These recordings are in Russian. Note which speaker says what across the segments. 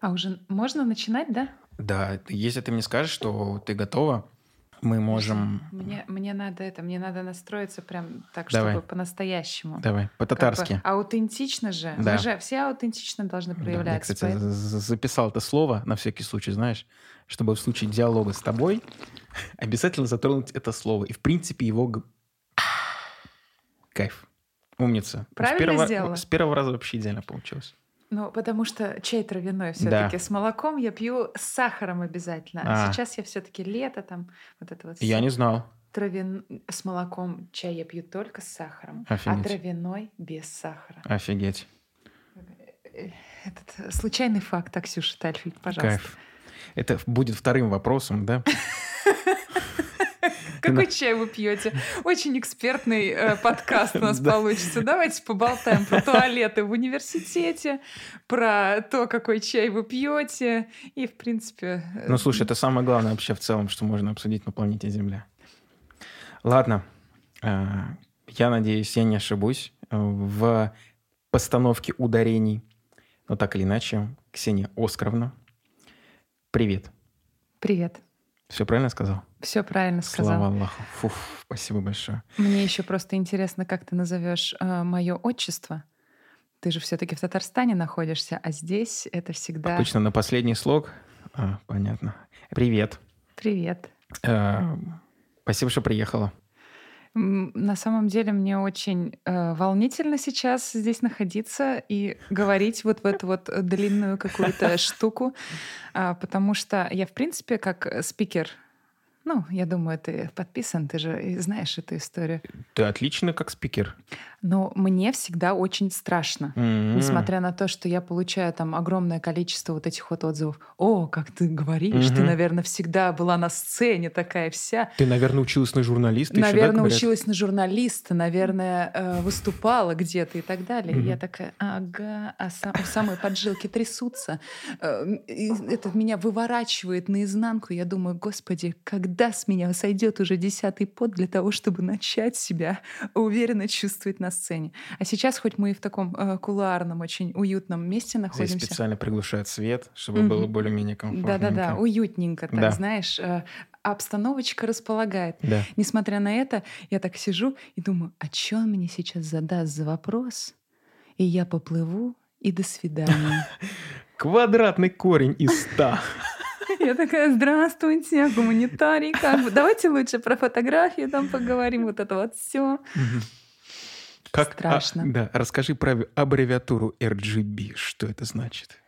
Speaker 1: А уже можно начинать, да?
Speaker 2: Да, если ты мне скажешь, что ты готова, мы можем...
Speaker 1: Мне, мне надо это, мне надо настроиться прям так,
Speaker 2: Давай.
Speaker 1: чтобы по-настоящему.
Speaker 2: Давай,
Speaker 1: Как
Speaker 2: по-татарски.
Speaker 1: бы аутентично же.
Speaker 2: Да.
Speaker 1: Мы же все аутентично должны
Speaker 2: Да, я,
Speaker 1: проявляться.
Speaker 2: кстати,
Speaker 1: поэтому-
Speaker 2: записал это слово на всякий случай, знаешь, чтобы в случае диалога с тобой обязательно затронуть это слово. И, в принципе, его... Кайф. Умница. С
Speaker 1: Правильно
Speaker 2: первого,
Speaker 1: сделала?
Speaker 2: С первого раза вообще идеально получилось.
Speaker 1: Ну, потому что чай травяной
Speaker 2: Да.
Speaker 1: все-таки с молоком я пью с сахаром обязательно. А,
Speaker 2: А.
Speaker 1: сейчас я все-таки лето там, вот это вот
Speaker 2: Я не знал.
Speaker 1: Травян... С молоком чай я пью только с сахаром, а
Speaker 2: Офигеть.
Speaker 1: травяной без сахара.
Speaker 2: Офигеть.
Speaker 1: Э, Этот случайный факт, а, Ксюша Тальфельд, пожалуйста.
Speaker 2: Кайф. Это будет вторым вопросом, да?
Speaker 1: Какой чай вы пьете? Очень экспертный э, подкаст у нас получится. Давайте поболтаем про туалеты в университете, про то, какой чай вы пьете. И, в принципе... э,
Speaker 2: Ну, слушай, это самое главное вообще в целом, что можно обсудить на планете Земля. Ладно. А, Я надеюсь, я не ошибусь э, в постановке ударений. Но так или иначе, Ксения Оскаровна, привет.
Speaker 1: Привет.
Speaker 2: Все правильно сказал?
Speaker 1: Все правильно сказал.
Speaker 2: Слава Аллаху. Фуф, спасибо большое.
Speaker 1: Мне еще просто интересно, как ты назовешь мое отчество. Ты же все-таки в Татарстане находишься, а здесь это всегда
Speaker 2: Обычно на последний слог. А, понятно. Привет.
Speaker 1: привет.
Speaker 2: Э, Спасибо, что приехала.
Speaker 1: На самом деле мне очень э, волнительно сейчас здесь находиться и говорить вот в эту вот э, длинную какую-то штуку, а, потому что я, в принципе, как э, спикер, ну, я думаю, ты подписан, ты же и знаешь эту историю.
Speaker 2: Ты отлично как спикер.
Speaker 1: Но мне всегда очень страшно.
Speaker 2: М.
Speaker 1: Несмотря на то, что я получаю там огромное количество вот этих вот отзывов. О, как ты говоришь, ты,
Speaker 2: Мгм.
Speaker 1: наверное, всегда была на сцене такая вся.
Speaker 2: Ты, наверное, училась на журналиста. еще, да,
Speaker 1: Наверное, училась на журналиста, наверное, э, выступала где-то и так далее. И
Speaker 2: Мгм.
Speaker 1: Я такая, ага, а сам, самой поджилки трясутся. Э, и Это меня выворачивает наизнанку. Я думаю, господи, когда с меня сойдет уже десятый пот для того, чтобы начать себя уверенно чувствовать на сцене. А сейчас, хоть мы и в таком э, кулуарном, очень уютном месте
Speaker 2: Здесь
Speaker 1: находимся.
Speaker 2: специально приглушают свет, чтобы
Speaker 1: Мгм.
Speaker 2: было более-менее комфортно.
Speaker 1: Да-да-да, уютненько, так,
Speaker 2: Да.
Speaker 1: знаешь, э, обстановочка располагает.
Speaker 2: Да.
Speaker 1: Несмотря на это, я так сижу и думаю, а что он мне сейчас задаст за вопрос? И я поплыву, и до свидания.
Speaker 2: Квадратный корень из ста.
Speaker 1: Я такая, здравствуйте, гуманитарий, как бы. Давайте лучше про фотографию там поговорим, вот это вот все.
Speaker 2: Как, а,
Speaker 1: Страшно.
Speaker 2: да, расскажи про аббревиатуру RGB. Что это значит?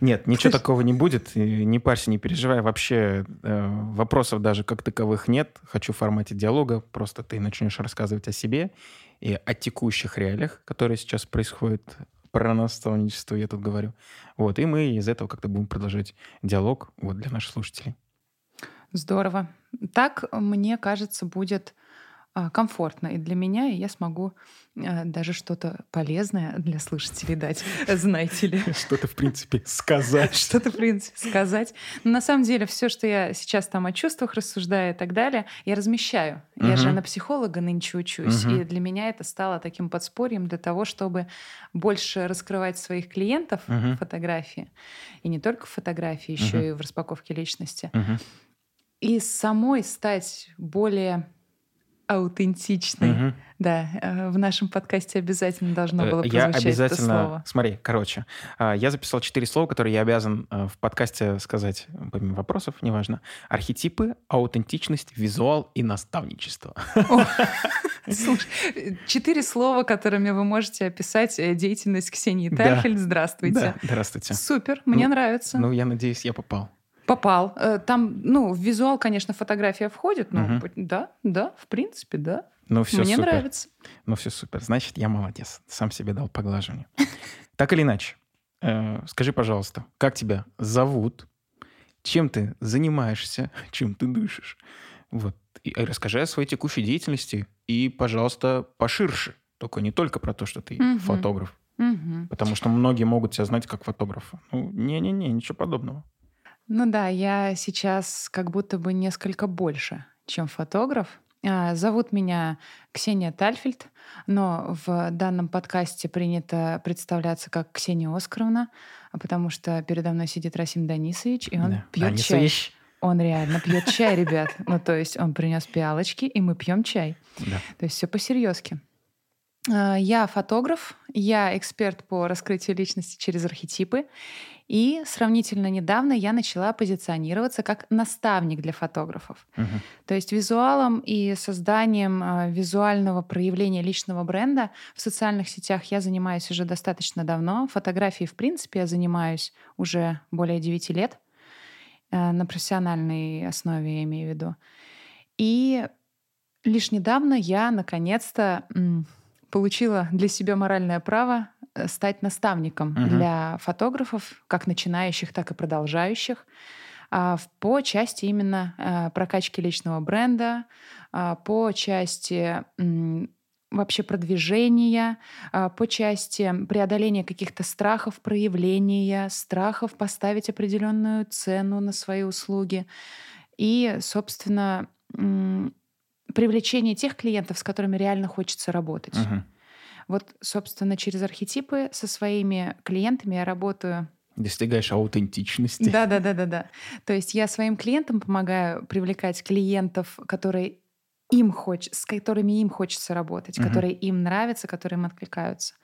Speaker 2: Нет, ничего
Speaker 1: Слушай-
Speaker 2: такого не будет. Не парься, не переживай. Вообще э, вопросов даже как таковых нет. Хочу в формате диалога. Просто ты начнешь рассказывать о себе и о текущих реалиях, которые сейчас происходят. Про наставничество я тут говорю. Вот, и мы из этого как-то будем продолжать диалог вот, для наших слушателей.
Speaker 1: Здорово. Так, мне кажется, будет комфортно и для меня, и я смогу а, даже что-то полезное для слушателей дать, знаете ли.
Speaker 2: Что-то, в принципе, сказать.
Speaker 1: Что-то, в принципе, сказать. Но на самом деле все, что я сейчас там о чувствах рассуждаю и так далее, я размещаю. Я же на психолога нынче учусь,
Speaker 2: Мгм.
Speaker 1: и для меня это стало таким подспорьем для того, чтобы больше раскрывать своих клиентов в фотографии. И не только в фотографии, еще и в распаковке личности. И самой стать более аутентичной.
Speaker 2: Мгм.
Speaker 1: Да, э, в нашем подкасте обязательно должно
Speaker 2: Э,
Speaker 1: было
Speaker 2: Я
Speaker 1: прозвучать это
Speaker 2: обязательно...
Speaker 1: слово.
Speaker 2: Смотри, короче, а, я записал четыре слова, которые я обязан э, в подкасте сказать, э, помимо вопросов, неважно. Архетипы, аутентичность, визуал и наставничество.
Speaker 1: Слушай, э, четыре слова, которыми вы можете описать э, деятельность Ксении
Speaker 2: Да.
Speaker 1: Тайфельд. Здравствуйте.
Speaker 2: Здравствуйте.
Speaker 1: Супер, мне
Speaker 2: Ну,
Speaker 1: нравится.
Speaker 2: Ну, я надеюсь, я попал.
Speaker 1: Попал. Э, Там, ну, в визуал, конечно, фотография входит, но п- да, да, в принципе, да.
Speaker 2: Ну, все
Speaker 1: мне
Speaker 2: супер.
Speaker 1: нравится.
Speaker 2: Ну, все супер. Значит, я молодец. Сам себе дал поглаживание. Так или иначе, э, скажи, пожалуйста, как тебя зовут, чем ты занимаешься, чем ты дышишь? Вот. И э, расскажи о своей текущей деятельности и, пожалуйста, поширше. Только не только про то, что ты фотограф. Потому что многие могут тебя знать как фотографа. Ну, не-не-не, ничего подобного.
Speaker 1: Ну да, я сейчас как будто бы несколько больше, чем фотограф. А, зовут меня Ксения Тальфельд, но в данном подкасте принято представляться как Ксения Оскаровна, потому что передо мной сидит Расим Данисович, и он
Speaker 2: Да.
Speaker 1: пьет чай. Он реально пьет чай, ребят. Ну, то есть он принес пиалочки, и мы пьем чай.
Speaker 2: Да.
Speaker 1: То есть все по-серьезки. А, Я фотограф, я эксперт по раскрытию личности через архетипы. И сравнительно недавно я начала позиционироваться как наставник для фотографов.
Speaker 2: Мгм.
Speaker 1: То есть визуалом и созданием а, визуального проявления личного бренда в социальных сетях я занимаюсь уже достаточно давно. Фотографией, в принципе, я занимаюсь уже более 9 лет. э, На профессиональной основе, я имею в виду. И лишь недавно я, наконец-то, получила для себя моральное право стать наставником
Speaker 2: Мгм.
Speaker 1: для фотографов, как начинающих, так и продолжающих, а, по части именно а, прокачки личного бренда, а, по части вообще продвижения, а, по части преодоления каких-то страхов, проявления страхов поставить определенную цену на свои услуги и, собственно, привлечение тех клиентов, с которыми реально хочется работать.
Speaker 2: Мгм.
Speaker 1: Вот, собственно, через архетипы со своими клиентами я работаю.
Speaker 2: Достигаешь аутентичности.
Speaker 1: Да, да, да, да, да. То есть я своим клиентам помогаю привлекать клиентов, которые им хоч... с которыми им хочется работать,
Speaker 2: Мгм.
Speaker 1: которые им нравятся, которые им откликаются.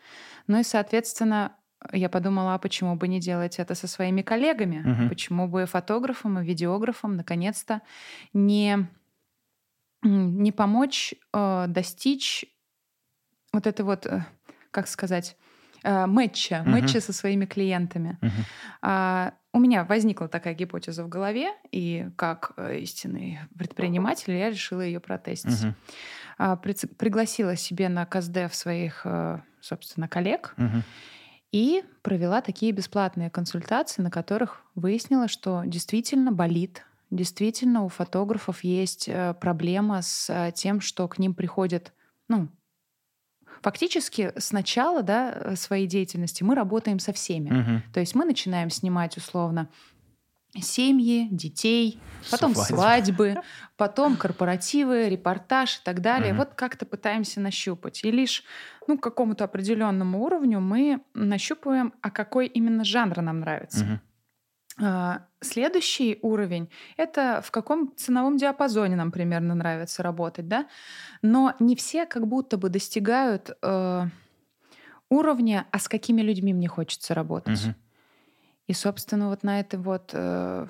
Speaker 1: Ну и, соответственно, я подумала, а почему бы не делать это со своими коллегами?
Speaker 2: Мгм.
Speaker 1: Почему бы фотографам и видеографам наконец-то не, не помочь э, достичь вот это вот, э, как сказать, э, мэтча,
Speaker 2: Мгм.
Speaker 1: мэтча со своими клиентами.
Speaker 2: Мгм.
Speaker 1: А, у меня возникла такая гипотеза в голове, и как э, истинный предприниматель я решила ее протестить.
Speaker 2: Мгм.
Speaker 1: А, приц- пригласила себе на КСД своих, собственно, коллег
Speaker 2: Мгм.
Speaker 1: и провела такие бесплатные консультации, на которых выяснила, что действительно болит, действительно у фотографов есть проблема с тем, что к ним приходят, ну, фактически с начала да, своей деятельности мы работаем со всеми.
Speaker 2: Мгм.
Speaker 1: То есть мы начинаем снимать условно семьи, детей, потом
Speaker 2: Свадьбы.
Speaker 1: свадьбы, потом корпоративы, репортаж и так далее.
Speaker 2: Мгм.
Speaker 1: Вот как-то пытаемся нащупать. И лишь ну, к какому-то определенному уровню мы нащупываем, а какой именно жанр нам нравится.
Speaker 2: Мгм.
Speaker 1: Следующий уровень — это в каком ценовом диапазоне нам примерно нравится работать, да? Но не все как будто бы достигают э, уровня, а с какими людьми мне хочется работать.
Speaker 2: Мгм.
Speaker 1: И, собственно, вот на этой вот э,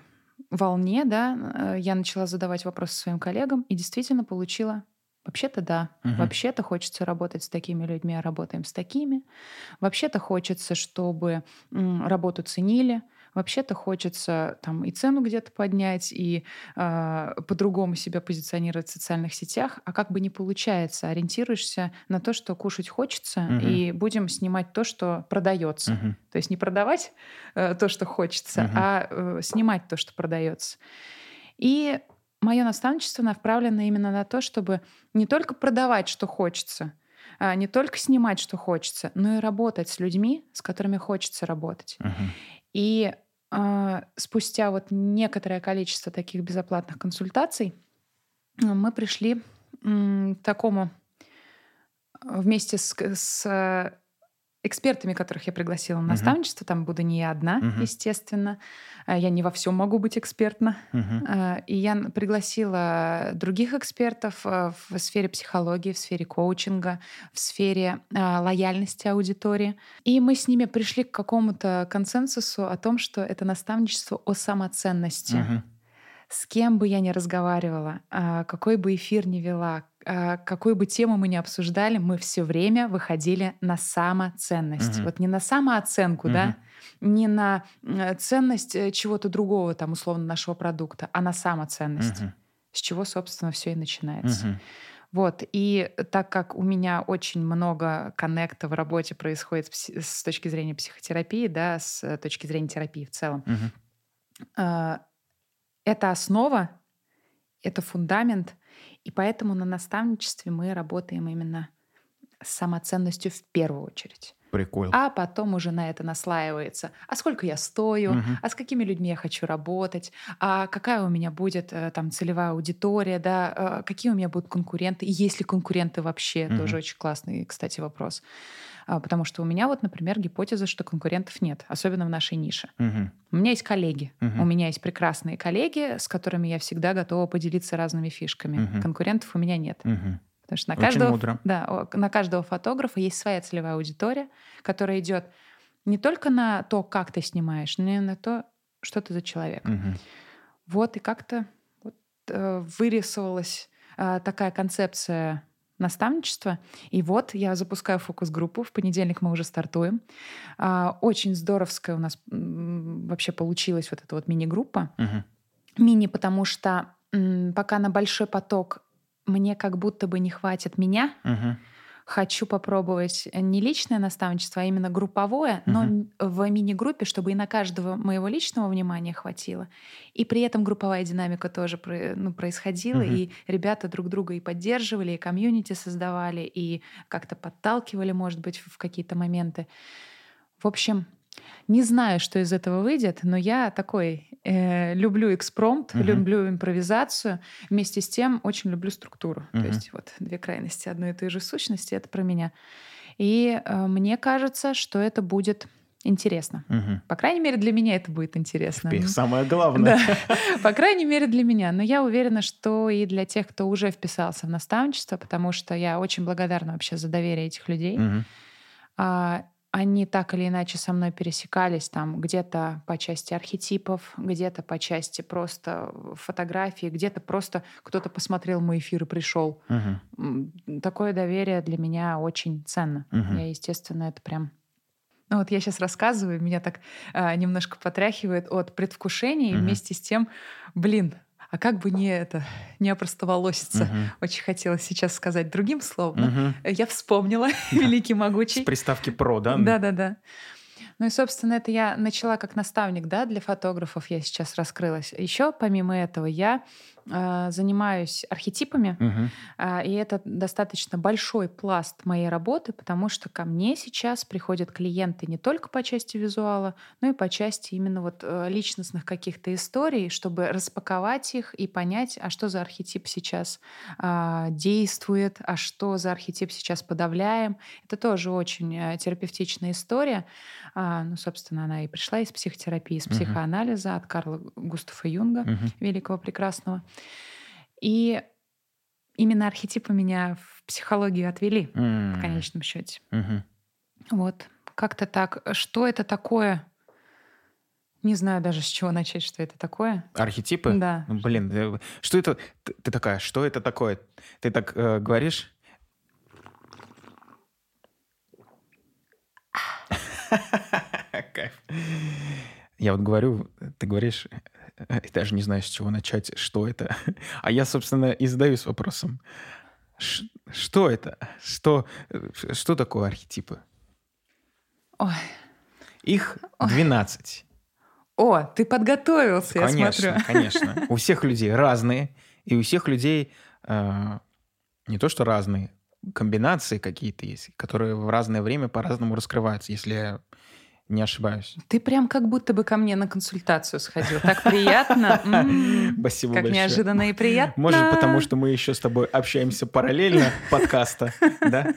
Speaker 1: волне, да, э, я начала задавать вопросы своим коллегам и действительно получила Вообще-то да.
Speaker 2: Мгм.
Speaker 1: Вообще-то хочется работать с такими людьми, а работаем с такими. Вообще-то хочется, чтобы работу ценили. Вообще-то хочется там и цену где-то поднять, и а, по-другому себя позиционировать в социальных сетях. А как бы не получается, ориентируешься на то, что кушать хочется,
Speaker 2: Мгм.
Speaker 1: и будем снимать то, что продается.
Speaker 2: Мгм.
Speaker 1: То есть не продавать э, то, что хочется,
Speaker 2: Мгм.
Speaker 1: а э, снимать то, что продается. И мое наставничество направлено именно на то, чтобы не только продавать, что хочется, а, не только снимать, что хочется, но и работать с людьми, с которыми хочется работать.
Speaker 2: Мгм.
Speaker 1: И а, спустя вот некоторое количество таких безоплатных консультаций а, мы пришли к такому а, вместе с, с, э, экспертами, которых я пригласила на
Speaker 2: Мгм.
Speaker 1: наставничество, там буду не я одна,
Speaker 2: Мгм.
Speaker 1: естественно. А, Я не во всем могу быть экспертна. А, И я пригласила других экспертов а, в сфере психологии, в сфере коучинга, в сфере лояльности аудитории. И мы с ними пришли к какому-то консенсусу о том, что это наставничество о самоценности.
Speaker 2: Мгм.
Speaker 1: С кем бы я ни разговаривала, какой бы эфир ни вела, какую бы тему мы ни обсуждали, мы все время выходили на самоценность.
Speaker 2: Мгм.
Speaker 1: Вот не на самооценку, да, не на э, ценность э, чего-то другого, там, условно, нашего продукта, а на самоценность.
Speaker 2: Мгм.
Speaker 1: С чего, собственно, все и начинается.
Speaker 2: Мгм.
Speaker 1: Вот. И так как у меня очень много коннекта в работе происходит с точки зрения психотерапии, да, с э, точки зрения терапии в целом,
Speaker 2: Мгм.
Speaker 1: а, это основа, это фундамент, и поэтому на наставничестве мы работаем именно с самоценностью в первую очередь.
Speaker 2: Прикольно.
Speaker 1: А потом уже на это наслаивается. А сколько я стою?
Speaker 2: Мгм.
Speaker 1: А с какими людьми я хочу работать? А какая у меня будет э, там целевая аудитория? Да? э, Какие у меня будут конкуренты? И есть ли конкуренты вообще?
Speaker 2: Мгм.
Speaker 1: Тоже очень классный, кстати, вопрос. А, Потому что у меня вот, например, гипотеза, что конкурентов нет, особенно в нашей нише.
Speaker 2: Мгм.
Speaker 1: У меня есть коллеги.
Speaker 2: Мгм.
Speaker 1: У меня есть прекрасные коллеги, с которыми я всегда готова поделиться разными фишками.
Speaker 2: Мгм.
Speaker 1: Конкурентов у меня нет.
Speaker 2: Мгм.
Speaker 1: Потому что на
Speaker 2: Очень
Speaker 1: каждого,
Speaker 2: мудро.
Speaker 1: Да, на каждого фотографа есть своя целевая аудитория, которая идет не только на то, как ты снимаешь, но и на то, что ты за человек.
Speaker 2: Мгм.
Speaker 1: Вот и как-то вот, э, вырисовалась э, такая концепция наставничества. И вот я запускаю фокус-группу. В понедельник мы уже стартуем. А, Очень здоровская у нас вообще получилась вот эта вот мини-группа.
Speaker 2: Мгм.
Speaker 1: Мини, потому что пока на большой поток мне как будто бы не хватит меня,
Speaker 2: Мгм.
Speaker 1: Хочу попробовать не личное наставничество, а именно групповое, но в мини-группе, чтобы и на каждого моего личного внимания хватило. И при этом групповая динамика тоже ну, происходила,
Speaker 2: Мгм.
Speaker 1: и ребята друг друга и поддерживали, и комьюнити создавали, и как-то подталкивали, может быть, в какие-то моменты. В общем, не знаю, что из этого выйдет, но я такой э, люблю экспромт,
Speaker 2: Мгм.
Speaker 1: люблю импровизацию. Вместе с тем очень люблю структуру.
Speaker 2: Мгм.
Speaker 1: То есть вот две крайности одной и той же сущности — это про меня. И э, мне кажется, что это будет интересно.
Speaker 2: Мгм.
Speaker 1: По крайней мере, для меня это будет интересно.
Speaker 2: Самое главное.
Speaker 1: да, по крайней мере для меня. Но я уверена, что и для тех, кто уже вписался в наставничество, потому что я очень благодарна вообще за доверие этих людей. Они так или иначе со мной пересекались там где-то по части архетипов, где-то по части просто фотографии, где-то просто кто-то посмотрел мой эфир и пришел. М, Такое доверие для меня очень ценно.
Speaker 2: Мгм.
Speaker 1: Я, естественно, это прям... Ну вот я сейчас рассказываю, меня так а, немножко потряхивает от предвкушения, и
Speaker 2: Мгм.
Speaker 1: вместе с тем, блин, а как бы не это, не опростоволоситься.
Speaker 2: Мгм.
Speaker 1: Очень хотелось сейчас сказать другим словом.
Speaker 2: Мгм.
Speaker 1: Я вспомнила, великий
Speaker 2: С
Speaker 1: могучий.
Speaker 2: приставки про, да?
Speaker 1: Да, да, да. Ну и, собственно, это я начала как наставник, да, для фотографов я сейчас раскрылась. Еще помимо этого я занимаюсь архетипами, а, и это достаточно большой пласт моей работы, потому что ко мне сейчас приходят клиенты не только по части визуала, но и по части именно вот э, личностных каких-то историй, чтобы распаковать их и понять, а что за архетип сейчас а, действует, а что за архетип сейчас подавляем. Это тоже очень э, терапевтичная история. А, ну, собственно, она и пришла из психотерапии, из психоанализа от Карла Густава Юнга
Speaker 2: Мгм.
Speaker 1: великого, прекрасного. И именно архетипы меня в психологию отвели,
Speaker 2: М.
Speaker 1: в конечном счете.
Speaker 2: Мгм.
Speaker 1: Вот, как-то так. Что это такое? Не знаю даже, с чего начать, что это такое.
Speaker 2: Архетипы?
Speaker 1: Да.
Speaker 2: Ну, блин, что это? Ты, ты такая, что это такое? Ты так э, говоришь? Я вот говорю, ты говоришь, э, и даже не знаешь, с чего начать, что это. А я, собственно, и задаюсь вопросом, ш- что это? Что, э, что такое архетипы?
Speaker 1: Ой.
Speaker 2: Их 12.
Speaker 1: О, ты подготовился, я
Speaker 2: конечно,
Speaker 1: смотрю.
Speaker 2: конечно. У всех людей разные, и у всех людей э, не то что разные, комбинации какие-то есть, которые в разное время по-разному раскрываются, если я не ошибаюсь.
Speaker 1: Ты прям как будто бы ко мне на консультацию сходил. Так приятно.
Speaker 2: Спасибо
Speaker 1: Как неожиданно и приятно.
Speaker 2: Может, потому что мы еще с тобой общаемся параллельно подкаста, да?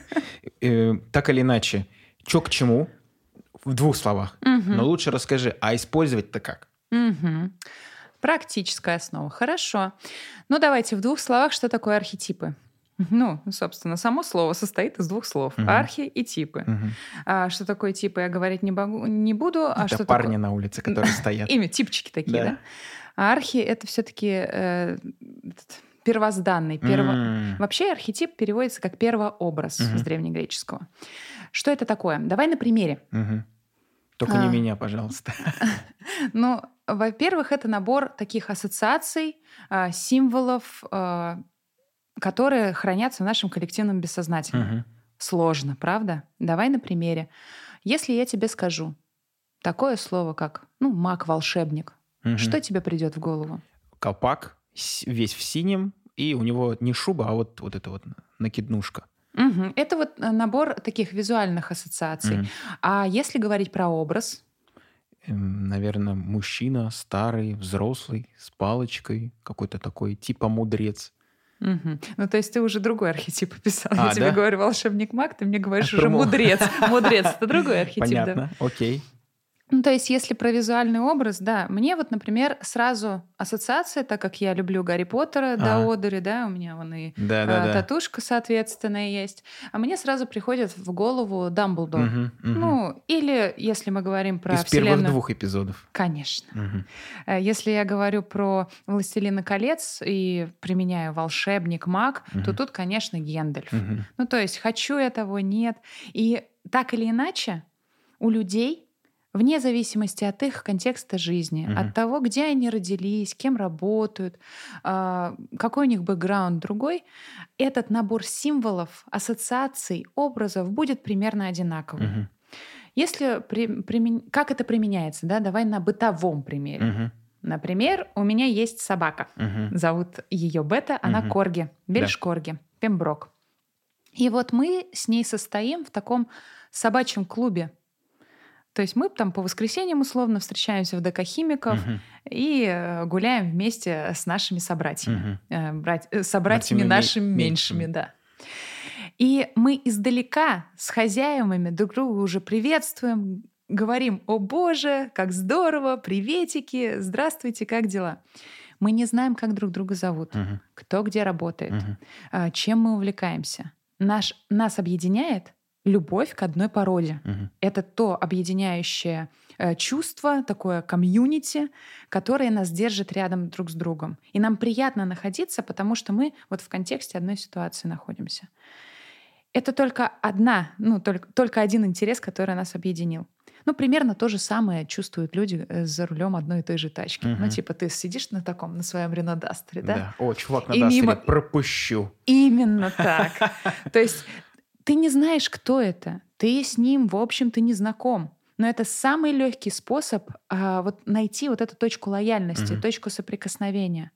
Speaker 2: Э, Так или иначе, что к чему? В двух словах. Но лучше расскажи, а использовать-то как?
Speaker 1: Практическая основа. Хорошо. Ну, давайте в двух словах, что такое архетипы. Ну, собственно, само слово состоит из двух слов.
Speaker 2: Мгм.
Speaker 1: Архи и типы.
Speaker 2: Мгм.
Speaker 1: А что такое типы, я говорить не, могу, не буду. А
Speaker 2: Это
Speaker 1: что
Speaker 2: парни
Speaker 1: такое...
Speaker 2: на улице, которые стоят.
Speaker 1: Имя, типчики такие,
Speaker 2: Да.
Speaker 1: да? А архи — это все-таки первозданный. Перво...
Speaker 2: М.
Speaker 1: Вообще архетип переводится как первообраз
Speaker 2: Мгм.
Speaker 1: с древнегреческого. Что это такое? Давай на примере.
Speaker 2: Мгм. Только не
Speaker 1: А.
Speaker 2: меня, пожалуйста.
Speaker 1: Ну, во-первых, это набор таких ассоциаций, а, символов, а, которые хранятся в нашем коллективном бессознательном.
Speaker 2: Мгм.
Speaker 1: Сложно, правда? Давай на примере. Если я тебе скажу такое слово, как ну, маг-волшебник,
Speaker 2: Мгм.
Speaker 1: что тебе придет в голову?
Speaker 2: Колпак весь в синем, и у него не шуба, а вот, вот эта вот накиднушка.
Speaker 1: Мгм. Это вот э, набор таких визуальных ассоциаций.
Speaker 2: Мгм.
Speaker 1: А если говорить про образ,
Speaker 2: Эм, Наверное, мужчина старый, взрослый, с палочкой, какой-то такой, типа мудрец.
Speaker 1: Мгм. Ну, то есть ты уже другой архетип описал.
Speaker 2: А,
Speaker 1: Я тебе
Speaker 2: да?
Speaker 1: говорю волшебник маг, ты мне говоришь
Speaker 2: А,
Speaker 1: уже мудрец. Мудрец это другой архетип, да.
Speaker 2: Понятно, окей.
Speaker 1: Ну, то есть, если про визуальный образ, да, мне вот, например, сразу ассоциация, так как я люблю Гарри Поттера до
Speaker 2: Ага.
Speaker 1: одури, да, у меня вон и а,
Speaker 2: Да-да-да.
Speaker 1: татушка, соответственно, есть. А мне сразу приходит в голову Дамблдор.
Speaker 2: Мгм, мгм.
Speaker 1: Ну, или если мы говорим про
Speaker 2: Из
Speaker 1: вселенную...
Speaker 2: первых двух эпизодов.
Speaker 1: Конечно. Э, Если я говорю про «Властелина колец» и применяю волшебник, маг, то
Speaker 2: Мгм.
Speaker 1: тут, конечно, Гендальф.
Speaker 2: Мгм.
Speaker 1: Ну, то есть хочу я того, нет. И так или иначе у людей, вне зависимости от их контекста жизни,
Speaker 2: Мгм.
Speaker 1: от того, где они родились, кем работают, а, какой у них бэкграунд другой, этот набор символов, ассоциаций, образов будет примерно одинаковым.
Speaker 2: Мгм.
Speaker 1: Если при- примен- как это применяется, да, давай на бытовом примере.
Speaker 2: Мгм.
Speaker 1: Например, у меня есть собака.
Speaker 2: Мгм.
Speaker 1: Зовут ее Бета, она
Speaker 2: Мгм.
Speaker 1: Корги, Бельшкорги, Пемброк. И вот мы с ней состоим в таком собачьем клубе. То есть мы там по воскресеньям условно встречаемся в ДК химиков
Speaker 2: Мгм.
Speaker 1: и э, гуляем вместе с нашими собратьями. Э, брать- э, собратьями
Speaker 2: Братьями
Speaker 1: нашими
Speaker 2: ме-
Speaker 1: меньшими,
Speaker 2: меньшими.
Speaker 1: да. И мы издалека с хозяевами друг друга уже приветствуем, говорим, о боже, как здорово, приветики, здравствуйте, как дела? Мы не знаем, как друг друга зовут,
Speaker 2: Мгм.
Speaker 1: кто где работает, а, чем мы увлекаемся. Наш, нас объединяет любовь к одной породе.
Speaker 2: Мгм.
Speaker 1: Это то объединяющее э, чувство, такое комьюнити, которое нас держит рядом друг с другом. И нам приятно находиться, потому что мы вот в контексте одной ситуации находимся. Это только одна, ну, только, только один интерес, который нас объединил. Ну, примерно то же самое чувствуют люди э, за рулем одной и той же тачки. Ну,
Speaker 2: Мгм.
Speaker 1: типа ты сидишь на таком, на своем Рено Дастере, да?
Speaker 2: Да. О, чувак на
Speaker 1: И
Speaker 2: Дастере,
Speaker 1: мимо-
Speaker 2: пропущу.
Speaker 1: Именно так. То есть ты не знаешь, кто это. Ты с ним, в общем-то, не знаком. Но это самый легкий способ а, вот найти вот эту точку лояльности,
Speaker 2: Мгм.
Speaker 1: точку соприкосновения.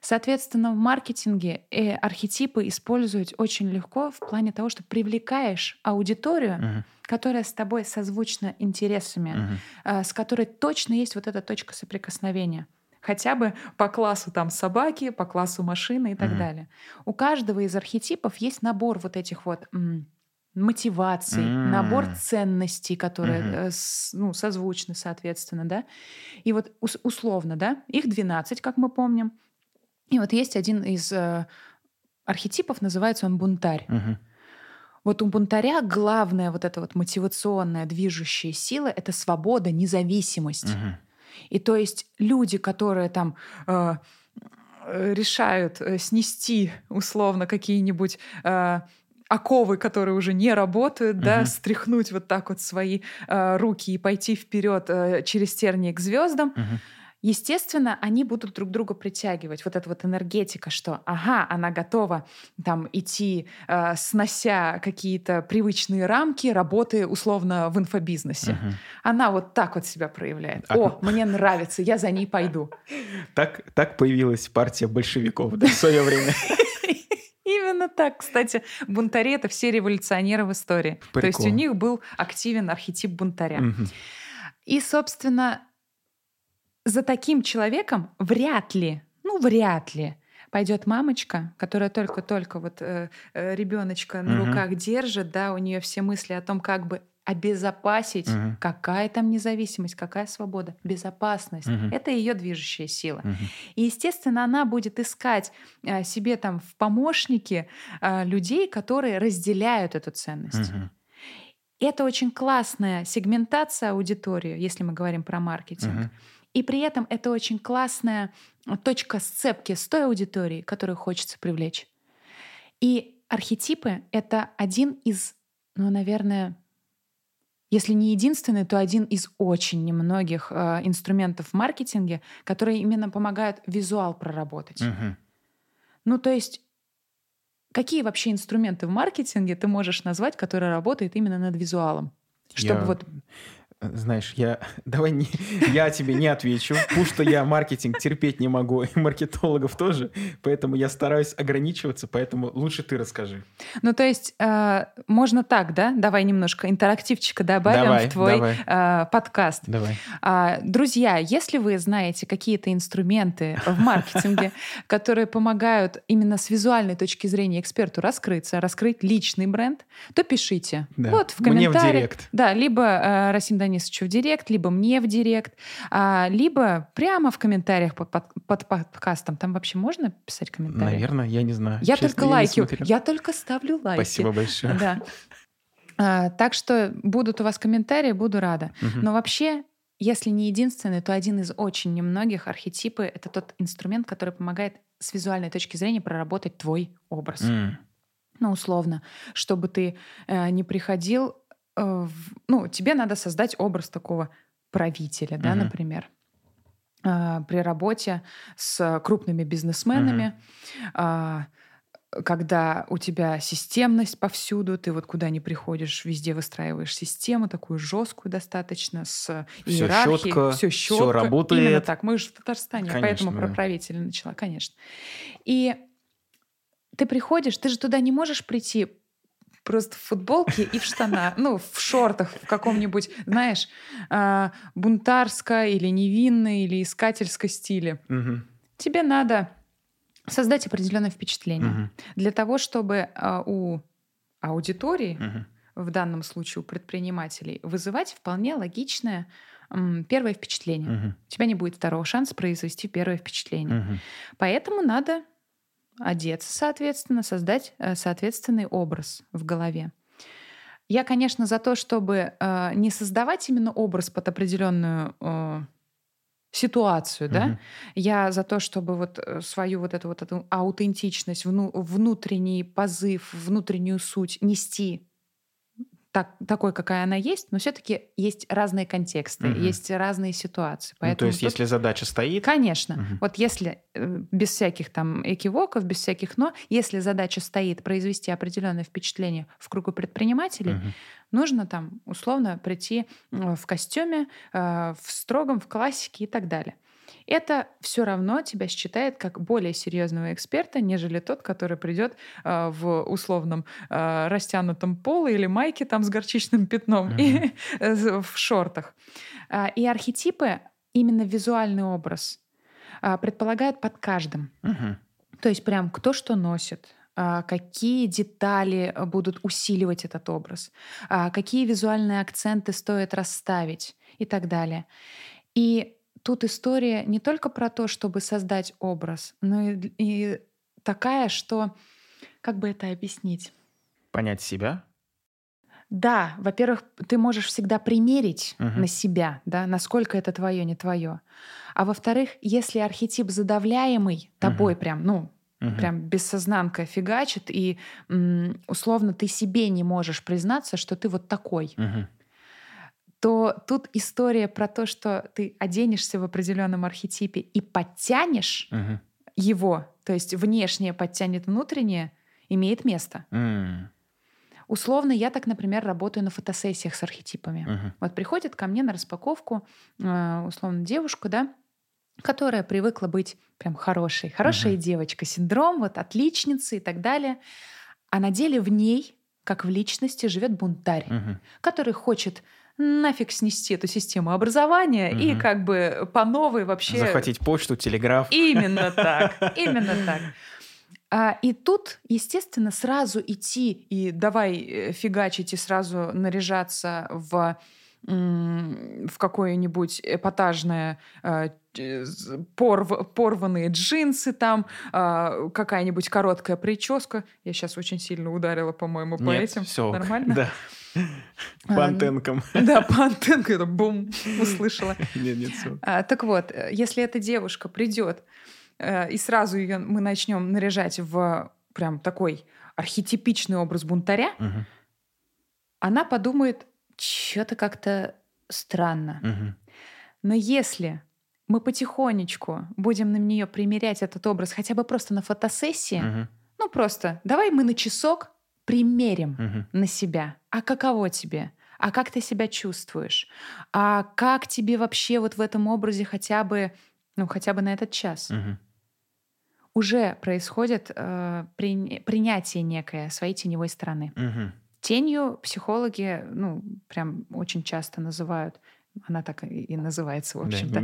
Speaker 1: Соответственно, в маркетинге э, архетипы использовать очень легко в плане того, что привлекаешь аудиторию,
Speaker 2: Мгм.
Speaker 1: которая с тобой созвучна интересами,
Speaker 2: Мгм.
Speaker 1: а, с которой точно есть вот эта точка соприкосновения. Хотя бы по классу там собаки, по классу машины и так
Speaker 2: Мгм.
Speaker 1: далее. У каждого из архетипов есть набор вот этих вот м, мотиваций,
Speaker 2: М.
Speaker 1: набор ценностей, которые э, с- ну, созвучны, соответственно, да. И вот ус- условно, да, их 12, как мы помним. И вот есть один из э, архетипов, называется он бунтарь.
Speaker 2: Мгм.
Speaker 1: Вот у бунтаря главная вот эта вот мотивационная движущая сила — это свобода, независимость.
Speaker 2: Мгм.
Speaker 1: И то есть люди, которые там э, решают э, снести условно какие-нибудь э, оковы, которые уже не работают, да,
Speaker 2: Мгм.
Speaker 1: стряхнуть вот так вот свои э, руки и пойти вперед э, через тернии к звездам,
Speaker 2: Мгм.
Speaker 1: Естественно, они будут друг друга притягивать. Вот эта вот энергетика, что, ага, она готова там идти, э, снося какие-то привычные рамки, работы условно в инфобизнесе.
Speaker 2: Мгм.
Speaker 1: Она вот так вот себя проявляет.
Speaker 2: А-
Speaker 1: О, мне нравится, я за ней пойду.
Speaker 2: Так, так появилась партия большевиков да, в свое время.
Speaker 1: Именно так. Кстати, бунтари — это все революционеры в истории. То есть у
Speaker 2: Прикол.
Speaker 1: них был активен архетип бунтаря.
Speaker 2: Мгм.
Speaker 1: И, собственно, за таким человеком вряд ли, ну, вряд ли пойдет мамочка, которая только-только вот э, ребеночка на
Speaker 2: Мгм.
Speaker 1: руках держит, да, у нее все мысли о том, как бы обезопасить,
Speaker 2: Мгм.
Speaker 1: какая там независимость, какая свобода, безопасность.
Speaker 2: Мгм.
Speaker 1: Это ее движущая сила.
Speaker 2: Мгм.
Speaker 1: И, естественно, она будет искать а, себе там в помощники а, людей, которые разделяют эту ценность.
Speaker 2: Мгм.
Speaker 1: Это очень классная сегментация аудитории, если мы говорим про маркетинг.
Speaker 2: Мгм.
Speaker 1: И при этом это очень классная точка сцепки с той аудиторией, которую хочется привлечь. И архетипы — это один из, ну, наверное, если не единственный, то один из очень немногих э, инструментов в маркетинге, которые именно помогают визуал проработать.
Speaker 2: Мгм.
Speaker 1: Ну, то есть, какие вообще инструменты в маркетинге ты можешь назвать, которые работают именно над визуалом? Чтобы
Speaker 2: Я-
Speaker 1: вот
Speaker 2: знаешь, я давай не, я тебе не отвечу, потому что я маркетинг терпеть не могу, и маркетологов тоже, поэтому я стараюсь ограничиваться, поэтому лучше ты расскажи.
Speaker 1: Ну, то есть э, можно так, да? Давай немножко интерактивчика добавим
Speaker 2: Давай,
Speaker 1: в твой
Speaker 2: давай.
Speaker 1: э, подкаст.
Speaker 2: Давай.
Speaker 1: А, Друзья, если вы знаете какие-то инструменты в маркетинге, которые помогают именно с визуальной точки зрения эксперту раскрыться, раскрыть личный бренд, то пишите.
Speaker 2: Да.
Speaker 1: Вот в
Speaker 2: Мне в
Speaker 1: комментариях.
Speaker 2: директ.
Speaker 1: Да, либо э, Расим Данисовичу в директ, либо мне в директ, а, либо прямо в комментариях под, под- под подкастом. Там вообще можно писать комментарии?
Speaker 2: Наверное, я не знаю.
Speaker 1: Я
Speaker 2: Честно,
Speaker 1: только
Speaker 2: не
Speaker 1: лайки. Я только ставлю лайки.
Speaker 2: Спасибо большое.
Speaker 1: Да. А, так что будут у вас комментарии, буду рада.
Speaker 2: Мгм.
Speaker 1: Но вообще, если не единственный, то один из очень немногих архетипы — это тот инструмент, который помогает с визуальной точки зрения проработать твой образ.
Speaker 2: М.
Speaker 1: Ну, условно, чтобы ты э, не приходил... э, Ну, тебе надо создать образ такого правителя, да,
Speaker 2: Мгм.
Speaker 1: например. А, При работе с крупными бизнесменами, а, когда у тебя системность повсюду, ты вот куда ни приходишь, везде выстраиваешь систему такую жесткую достаточно с иерархией,
Speaker 2: чётко,
Speaker 1: все четко.
Speaker 2: работает.
Speaker 1: Именно так. Мы же в Татарстане,
Speaker 2: Конечно,
Speaker 1: поэтому про
Speaker 2: да.
Speaker 1: правителя начала, конечно. И ты приходишь, ты же туда не можешь прийти просто в футболке и в штанах, ну, в шортах в каком-нибудь, знаешь, а, бунтарско или невинно, или искательско стиле. Тебе надо создать определенное впечатление. Для того, чтобы а, у аудитории, в данном случае у предпринимателей, вызывать вполне логичное первое впечатление.
Speaker 2: Мгм.
Speaker 1: У тебя не будет второго шанса произвести первое впечатление.
Speaker 2: Мгм.
Speaker 1: Поэтому надо одеться, соответственно, создать э, соответственный образ в голове. Я, конечно, за то, чтобы э, не создавать именно образ под определенную э, ситуацию, да.
Speaker 2: Мгм.
Speaker 1: Я за то, чтобы вот э, свою вот эту вот эту аутентичность, вну- внутренний позыв, внутреннюю суть нести так, такой, какая она есть, но все-таки есть разные контексты,
Speaker 2: Мгм.
Speaker 1: есть разные ситуации.
Speaker 2: Ну, то
Speaker 1: Поэтому
Speaker 2: есть,
Speaker 1: тут-
Speaker 2: если задача стоит,
Speaker 1: Конечно.
Speaker 2: Мгм.
Speaker 1: Вот если э, без всяких там экивоков, без всяких «но», если задача стоит произвести определенное впечатление в кругу предпринимателей,
Speaker 2: Мгм.
Speaker 1: нужно там условно прийти э, в костюме, э, в строгом, в классике и так далее. Это все равно тебя считает как более серьезного эксперта, нежели тот, который придет э, в условном э, растянутом поле или майке там с горчичным пятном и э, в шортах. А, И архетипы, именно визуальный образ, а, предполагают под каждым.
Speaker 2: Мгм.
Speaker 1: То есть прям кто что носит, а, какие детали будут усиливать этот образ, а, какие визуальные акценты стоит расставить и так далее. И тут история не только про то, чтобы создать образ, но и, и такая, что как бы это объяснить?
Speaker 2: понять себя.
Speaker 1: Да, во-первых, ты можешь всегда примерить
Speaker 2: Мгм.
Speaker 1: на себя, да, насколько это твое, не твое. А во-вторых, если архетип задавляемый тобой прям, ну,
Speaker 2: Мгм.
Speaker 1: прям бессознанка фигачит, и условно ты себе не можешь признаться, что ты вот такой,
Speaker 2: Мгм.
Speaker 1: То тут история про то, что ты оденешься в определенном архетипе и подтянешь
Speaker 2: Мгм.
Speaker 1: его, то есть внешнее подтянет внутреннее, имеет место.
Speaker 2: М.
Speaker 1: Условно, я так, например, работаю на фотосессиях с архетипами.
Speaker 2: Мгм.
Speaker 1: Вот приходит ко мне на распаковку, э, условно, девушка, да, которая привыкла быть прям хорошей. Хорошая
Speaker 2: Мгм.
Speaker 1: девочка, синдром, вот отличницы и так далее. А на деле в ней, как в личности, живет бунтарь,
Speaker 2: Мгм.
Speaker 1: который хочет нафиг снести эту систему образования и
Speaker 2: Мгм.
Speaker 1: как бы по новой вообще...
Speaker 2: Захватить почту, телеграф.
Speaker 1: Именно так, именно так. А, и тут, естественно, сразу идти и давай э, фигачить и сразу наряжаться в в какое-нибудь эпатажное э, порв- порванные джинсы там, а, какая-нибудь короткая прическа. Я сейчас очень сильно ударила, по-моему, по
Speaker 2: Нет,
Speaker 1: этим.
Speaker 2: ок.
Speaker 1: Нормально?
Speaker 2: Да.
Speaker 1: А,
Speaker 2: По антенкам.
Speaker 1: Да, по антенке это бум, услышала.
Speaker 2: Нет, нет.
Speaker 1: А, так вот, э, если эта девушка придет э, и сразу ее мы начнем наряжать в прям такой архетипичный образ бунтаря, она подумает, что-то как-то странно. Но если мы потихонечку будем на нее примерять этот образ хотя бы просто на фотосессии,
Speaker 2: Мгм.
Speaker 1: ну просто давай мы на часок примерим
Speaker 2: Мгм.
Speaker 1: на себя. А каково тебе? а как ты себя чувствуешь, а как тебе вообще вот в этом образе хотя бы, ну хотя бы на этот час.
Speaker 2: Мгм.
Speaker 1: Уже происходит э, при- принятие некое своей теневой стороны.
Speaker 2: Мгм.
Speaker 1: Тенью психологи, ну, прям очень часто называют, она так и называется, в
Speaker 2: Да,
Speaker 1: общем-то.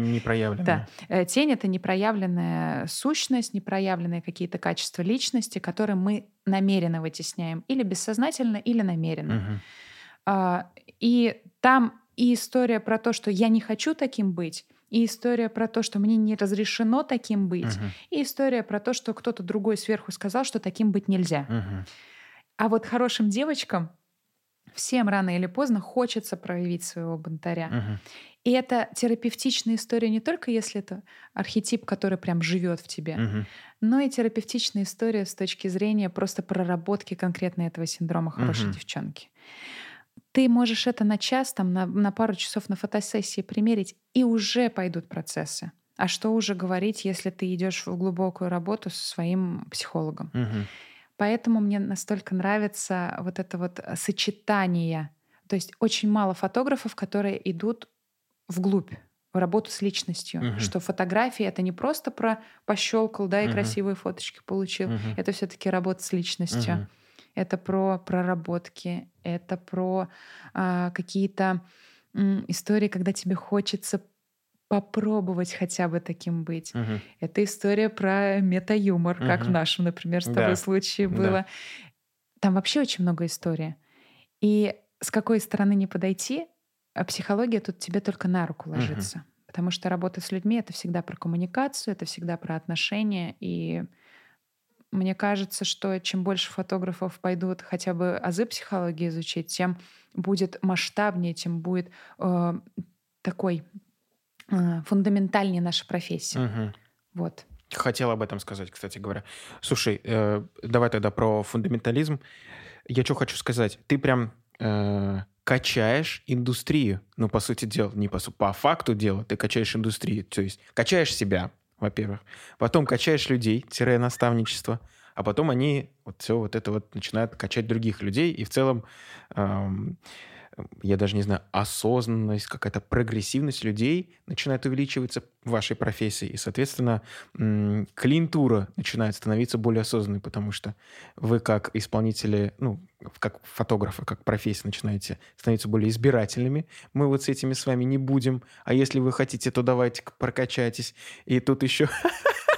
Speaker 1: Да. Э, Тень — это непроявленная сущность, непроявленные какие-то качества личности, которые мы намеренно вытесняем. Или бессознательно, или намеренно. А, И там и история про то, что я не хочу таким быть, и история про то, что мне не разрешено таким быть,
Speaker 2: Мгм.
Speaker 1: и история про то, что кто-то другой сверху сказал, что таким быть нельзя.
Speaker 2: Мгм.
Speaker 1: А вот хорошим девочкам всем рано или поздно хочется проявить своего бунтаря.
Speaker 2: Мгм.
Speaker 1: И это терапевтичная история не только если это архетип, который прям живет в тебе,
Speaker 2: Мгм.
Speaker 1: но и терапевтичная история с точки зрения просто проработки конкретно этого синдрома хорошей
Speaker 2: Мгм.
Speaker 1: девчонки. Ты можешь это на час, там, на, на пару часов на фотосессии примерить, и уже пойдут процессы. А что уже говорить, если ты идешь в глубокую работу со своим психологом?
Speaker 2: Мгм.
Speaker 1: Поэтому мне настолько нравится вот это вот э, сочетание. То есть очень мало фотографов, которые идут вглубь в работу с личностью.
Speaker 2: Мгм.
Speaker 1: Что фотографии это не просто про пощелкал, да, и
Speaker 2: Мгм.
Speaker 1: красивые фоточки получил.
Speaker 2: Мгм.
Speaker 1: Это все-таки работа с личностью.
Speaker 2: Мгм.
Speaker 1: Это про проработки, это про а, какие-то истории, когда тебе хочется попробовать хотя бы таким быть.
Speaker 2: Мгм.
Speaker 1: Это история про мета-юмор, как в нашем, например, с
Speaker 2: Да.
Speaker 1: тобой случае
Speaker 2: Да.
Speaker 1: было. Там вообще очень много истории. И с какой стороны не подойти, а психология тут тебе только на руку ложится. Потому что работа с людьми — это всегда про коммуникацию, это всегда про отношения. И мне кажется, что чем больше фотографов пойдут хотя бы азы психологии изучить, тем будет масштабнее, тем будет э, такой фундаментальнее наша профессия.
Speaker 2: Мгм.
Speaker 1: Вот.
Speaker 2: Хотел об этом сказать, кстати говоря. Слушай, э, давай тогда про фундаментализм. Я что хочу сказать. Ты прям э, качаешь индустрию. Ну, по сути дела, не по, по факту дела, ты качаешь индустрию. То есть качаешь себя, во-первых. Потом качаешь людей, тире наставничество. А потом они вот все вот это вот начинают качать других людей. И в целом, эм, я даже не знаю, осознанность, какая-то прогрессивность людей начинает увеличиваться в вашей профессии. И, соответственно, клиентура начинает становиться более осознанной, потому что вы как исполнители, ну, как фотографы, как профессия начинаете становиться более избирательными. Мы вот с этими с вами не будем. А если вы хотите, то давайте прокачайтесь. И тут еще...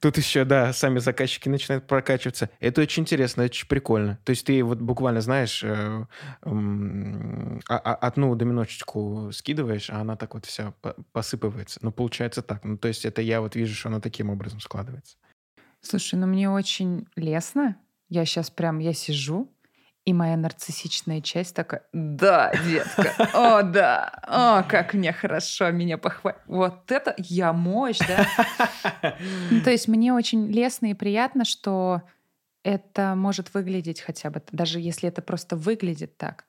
Speaker 2: Тут еще, да, сами заказчики начинают прокачиваться. Это очень интересно, это очень прикольно. То есть ты вот буквально знаешь, э, а- одну доминочечку скидываешь, а она так вот вся по- посыпывается. Ну, получается так. Ну, то есть это я вот вижу, что она таким образом складывается.
Speaker 1: Слушай, ну мне очень лестно. Я сейчас прям, я сижу, и моя нарциссичная часть такая, да, детка, о, да, о, как мне хорошо, меня похвалить. Вот это я мощь, да? Ну, то есть мне очень лестно и приятно, что это может выглядеть хотя бы, даже если это просто выглядит так.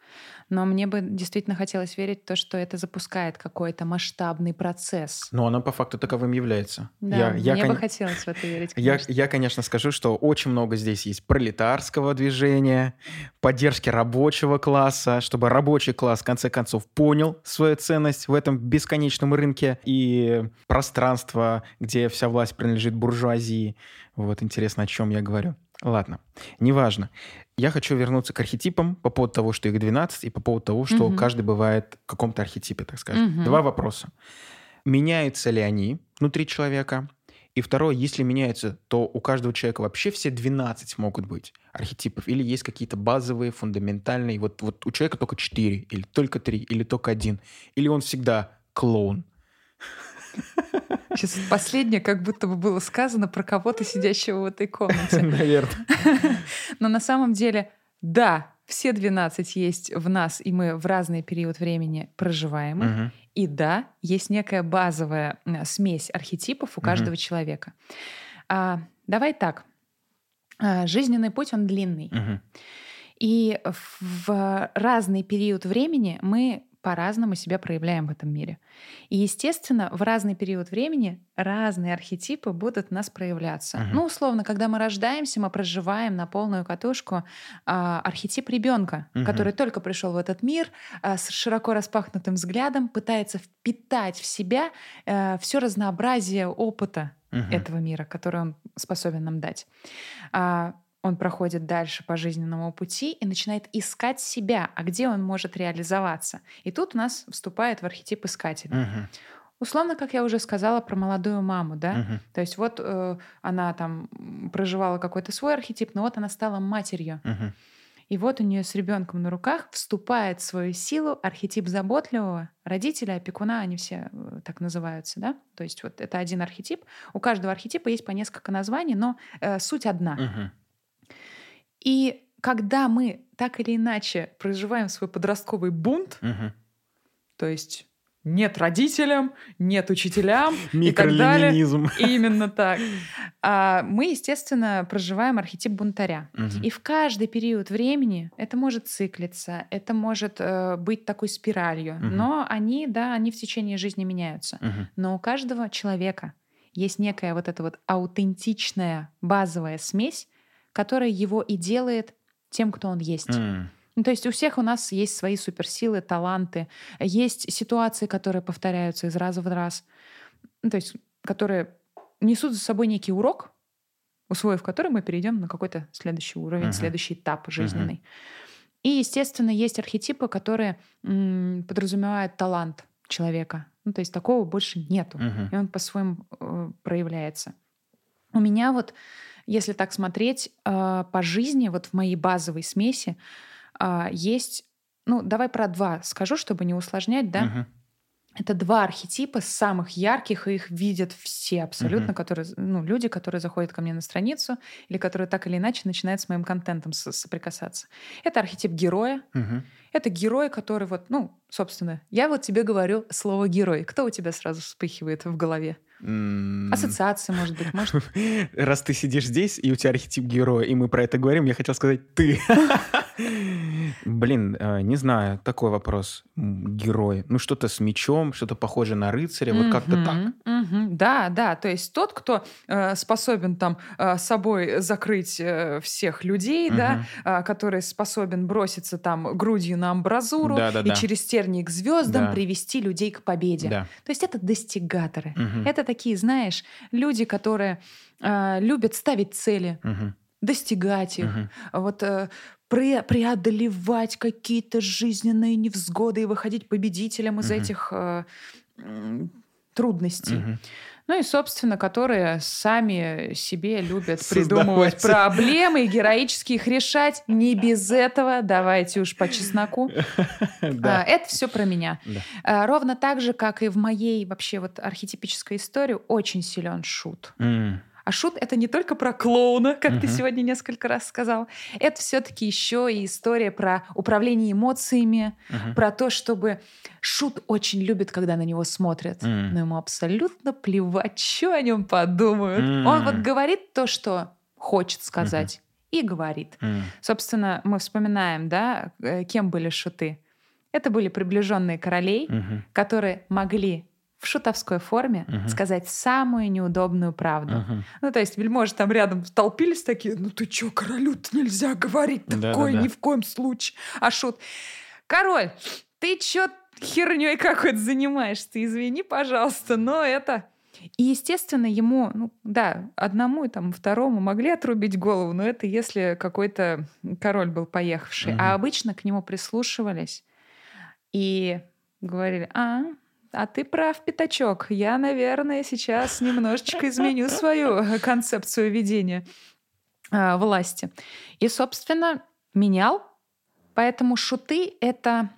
Speaker 1: Но мне бы действительно хотелось верить в то, что это запускает какой-то масштабный процесс.
Speaker 2: Но она по факту таковым является.
Speaker 1: Да,
Speaker 2: я, я,
Speaker 1: мне бы
Speaker 2: кон-
Speaker 1: хотелось в это верить.
Speaker 2: Я, я, конечно, скажу, что очень много здесь есть пролетарского движения, поддержки рабочего класса, чтобы рабочий класс, в конце концов, понял свою ценность в этом бесконечном рынке и пространство, где вся власть принадлежит буржуазии. Вот интересно, о чем я говорю. Ладно, неважно. Я хочу вернуться к архетипам по поводу того, что их 12, и по поводу того, что
Speaker 1: Мгм.
Speaker 2: каждый бывает в каком-то архетипе, так скажем.
Speaker 1: Мгм.
Speaker 2: Два вопроса. Меняются ли они внутри человека? И второе, если меняются, то у каждого человека вообще все 12 могут быть архетипов? Или есть какие-то базовые, фундаментальные? Вот, вот у человека только 4, или только 3, или только один? Или он всегда клоун?
Speaker 1: Сейчас последнее как будто бы было сказано про кого-то, сидящего в этой комнате.
Speaker 2: Наверное.
Speaker 1: Но на самом деле, да, все 12 есть в нас, и мы в разный период времени проживаем.
Speaker 2: Мгм.
Speaker 1: И да, есть некая базовая смесь архетипов у каждого человека. А, давай так. А, жизненный путь, он длинный.
Speaker 2: Мгм.
Speaker 1: И в разный период времени мы по-разному себя проявляем в этом мире. И, естественно, в разный период времени разные архетипы будут нас проявляться.
Speaker 2: Мгм.
Speaker 1: Ну, условно, когда мы рождаемся, мы проживаем на полную катушку а, архетип ребенка,
Speaker 2: Мгм.
Speaker 1: который только пришел в этот мир а, с широко распахнутым взглядом, пытается впитать в себя все разнообразие опыта
Speaker 2: Мгм.
Speaker 1: этого мира, который он способен нам дать. А, Он проходит дальше по жизненному пути и начинает искать себя, а где он может реализоваться. И тут у нас вступает в архетип искателя.
Speaker 2: Мгм.
Speaker 1: Условно, как я уже сказала про молодую маму, да?
Speaker 2: Мгм.
Speaker 1: То есть вот э, она там проживала какой-то свой архетип, но вот она стала матерью.
Speaker 2: Мгм.
Speaker 1: И вот у нее с ребенком на руках вступает в свою силу архетип заботливого родителя, опекуна, они все э, так называются, да? То есть вот это один архетип. У каждого архетипа есть по несколько названий, но э, суть одна.
Speaker 2: Мгм.
Speaker 1: И когда мы так или иначе проживаем свой подростковый бунт,
Speaker 2: Мгм.
Speaker 1: то есть нет родителям, нет учителям и так далее. Именно так. А мы, естественно, проживаем архетип бунтаря. И в каждый период времени это может циклиться, это может э, быть такой спиралью, но они, да, они в течение жизни меняются. Но у каждого человека есть некая вот эта вот аутентичная базовая смесь, которая его и делает тем, кто он есть.
Speaker 2: М.
Speaker 1: Ну, то есть у всех у нас есть свои суперсилы, таланты, есть ситуации, которые повторяются из раза в раз, ну, то есть которые несут за собой некий урок, усвоив который мы перейдем на какой-то следующий уровень,
Speaker 2: Мгм.
Speaker 1: следующий этап жизненный. И, естественно, есть архетипы, которые м, подразумевают талант человека. Ну, то есть такого больше нету.
Speaker 2: Мгм.
Speaker 1: И он по-своему э, проявляется. У меня вот, если так смотреть, э, по жизни, вот в моей базовой смеси а, есть, ну, давай про два скажу, чтобы не усложнять, да.
Speaker 2: Мгм.
Speaker 1: Это два архетипа самых ярких, и их видят все абсолютно,
Speaker 2: Мгм.
Speaker 1: которые, ну, люди, которые заходят ко мне на страницу или которые так или иначе начинают с моим контентом со- соприкасаться. Это архетип героя.
Speaker 2: Мгм.
Speaker 1: Это герой, который вот, ну, собственно, я вот тебе говорю слово герой. Кто у тебя сразу вспыхивает в голове?
Speaker 2: М.
Speaker 1: Ассоциация, может быть, может.
Speaker 2: Раз ты сидишь здесь, и у тебя архетип героя, и мы про это говорим, я хотел сказать «ты». Блин, э, не знаю, такой вопрос. Герой. Ну, что-то с мечом, что-то похожее на рыцаря, вот как-то так.
Speaker 1: Да, да, то есть тот, кто э, способен там э, собой закрыть всех людей, да, э, который способен броситься там грудью на амбразуру и через тернии к звездам
Speaker 2: Да.
Speaker 1: привести людей к победе. То есть это достигаторы. Это такие, знаешь, люди, которые любят ставить цели, достигать их,
Speaker 2: Мгм.
Speaker 1: вот э, пре- преодолевать какие-то жизненные невзгоды и выходить победителем из
Speaker 2: Мгм.
Speaker 1: этих э, трудностей.
Speaker 2: Мгм.
Speaker 1: Ну и, собственно, которые сами себе любят
Speaker 2: Создавать.
Speaker 1: придумывать проблемы и героически их решать. Не без этого, давайте уж по чесноку. А,
Speaker 2: Да.
Speaker 1: Это все про меня.
Speaker 2: Да.
Speaker 1: А, Ровно так же, как и в моей вообще вот архетипической истории, очень силен шут.
Speaker 2: М.
Speaker 1: А шут это не только про клоуна, как ты
Speaker 2: Мгм.
Speaker 1: сегодня несколько раз сказал. Это все-таки еще и история про управление эмоциями,
Speaker 2: Мгм.
Speaker 1: про то, чтобы шут очень любит, когда на него смотрят.
Speaker 2: М.
Speaker 1: Но ему абсолютно плевать, что о нем подумают.
Speaker 2: М.
Speaker 1: Он вот говорит то, что хочет сказать, и говорит.
Speaker 2: М.
Speaker 1: Собственно, мы вспоминаем, да, э, кем были шуты. Это были приближенные королей,
Speaker 2: Мгм.
Speaker 1: которые могли в шутовской форме
Speaker 2: Мгм.
Speaker 1: сказать самую неудобную правду.
Speaker 2: Мгм.
Speaker 1: Ну, то есть вельможи там рядом толпились такие, ну ты чё, королю-то нельзя говорить
Speaker 2: Да-да-да.
Speaker 1: такое ни в коем случае. А шут, король, ты чё херней какой-то занимаешься? Извини, пожалуйста, но это... И, естественно, ему, ну, да, одному и там второму могли отрубить голову, но это если какой-то король был поехавший.
Speaker 2: Мгм.
Speaker 1: А обычно к нему прислушивались и говорили, а, а ты прав, пятачок. Я, наверное, сейчас немножечко изменю свою концепцию ведения а, власти. И, собственно, менял. Поэтому шуты — это...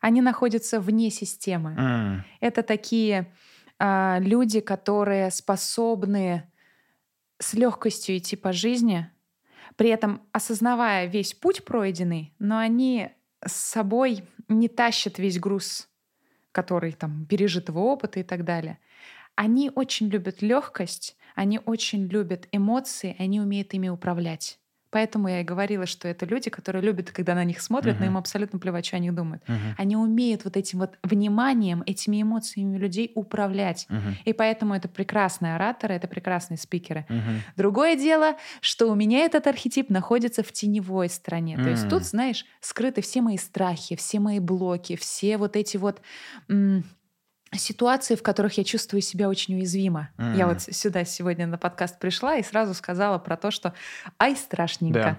Speaker 1: Они находятся вне системы.
Speaker 2: М.
Speaker 1: Это такие а, люди, которые способны с легкостью идти по жизни, при этом осознавая весь путь пройденный, но они с собой не тащат весь груз, который там пережитого опыта и так далее. Они очень любят легкость, они очень любят эмоции, они умеют ими управлять. Поэтому я и говорила, что это люди, которые любят, когда на них смотрят, uh-huh. но им абсолютно плевать, что они думают. Uh-huh. Они умеют вот этим вот вниманием, этими эмоциями людей управлять. Uh-huh. И поэтому это прекрасные ораторы, это прекрасные спикеры. Uh-huh. Другое дело, что у меня этот архетип находится в теневой стороне. Uh-huh. То есть тут, знаешь, скрыты все мои страхи, все мои блоки, все вот эти вот... М- ситуации, в которых я чувствую себя очень уязвимо. Mm. Я вот сюда сегодня на подкаст пришла и сразу сказала про то, что ай, страшненько. Да.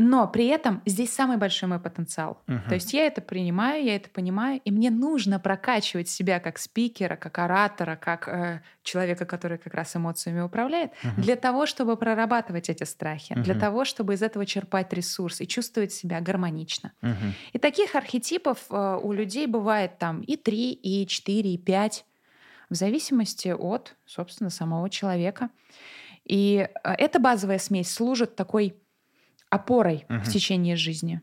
Speaker 1: Но при этом здесь самый большой мой потенциал. Uh-huh. То есть я это принимаю, я это понимаю, и мне нужно прокачивать себя как спикера, как оратора, как э, человека, который как раз эмоциями управляет, uh-huh. для того, чтобы прорабатывать эти страхи, uh-huh. для того, чтобы из этого черпать ресурс и чувствовать себя гармонично. Uh-huh. И таких архетипов э, у людей бывает там и три, и четыре, и пять, в зависимости от, собственно, самого человека. И э, эта базовая смесь служит такой опорой uh-huh. в течение жизни.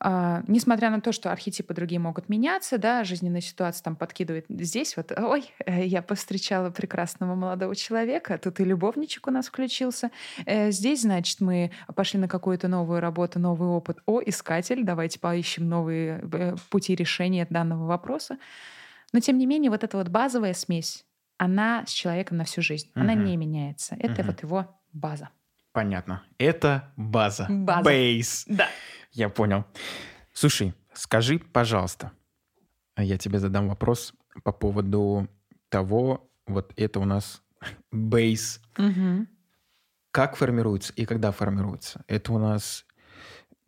Speaker 1: А, несмотря на то, что архетипы другие могут меняться, да, жизненная ситуация там подкидывает. Здесь вот, ой, э, я повстречала прекрасного молодого человека, тут и любовничек у нас включился. Э, здесь, значит, мы пошли на какую-то новую работу, новый опыт. О, искатель, давайте поищем новые э, пути решения данного вопроса. Но, тем не менее, вот эта вот базовая смесь, она с человеком на всю жизнь. Она uh-huh. не меняется. Это uh-huh. вот его база.
Speaker 2: Понятно. Это база.
Speaker 1: База.
Speaker 2: Бейс.
Speaker 1: Да.
Speaker 2: Я понял. Слушай, скажи, пожалуйста, я тебе задам вопрос по поводу того, вот это у нас бейс.
Speaker 1: Угу.
Speaker 2: Как формируется и когда формируется? Это у нас,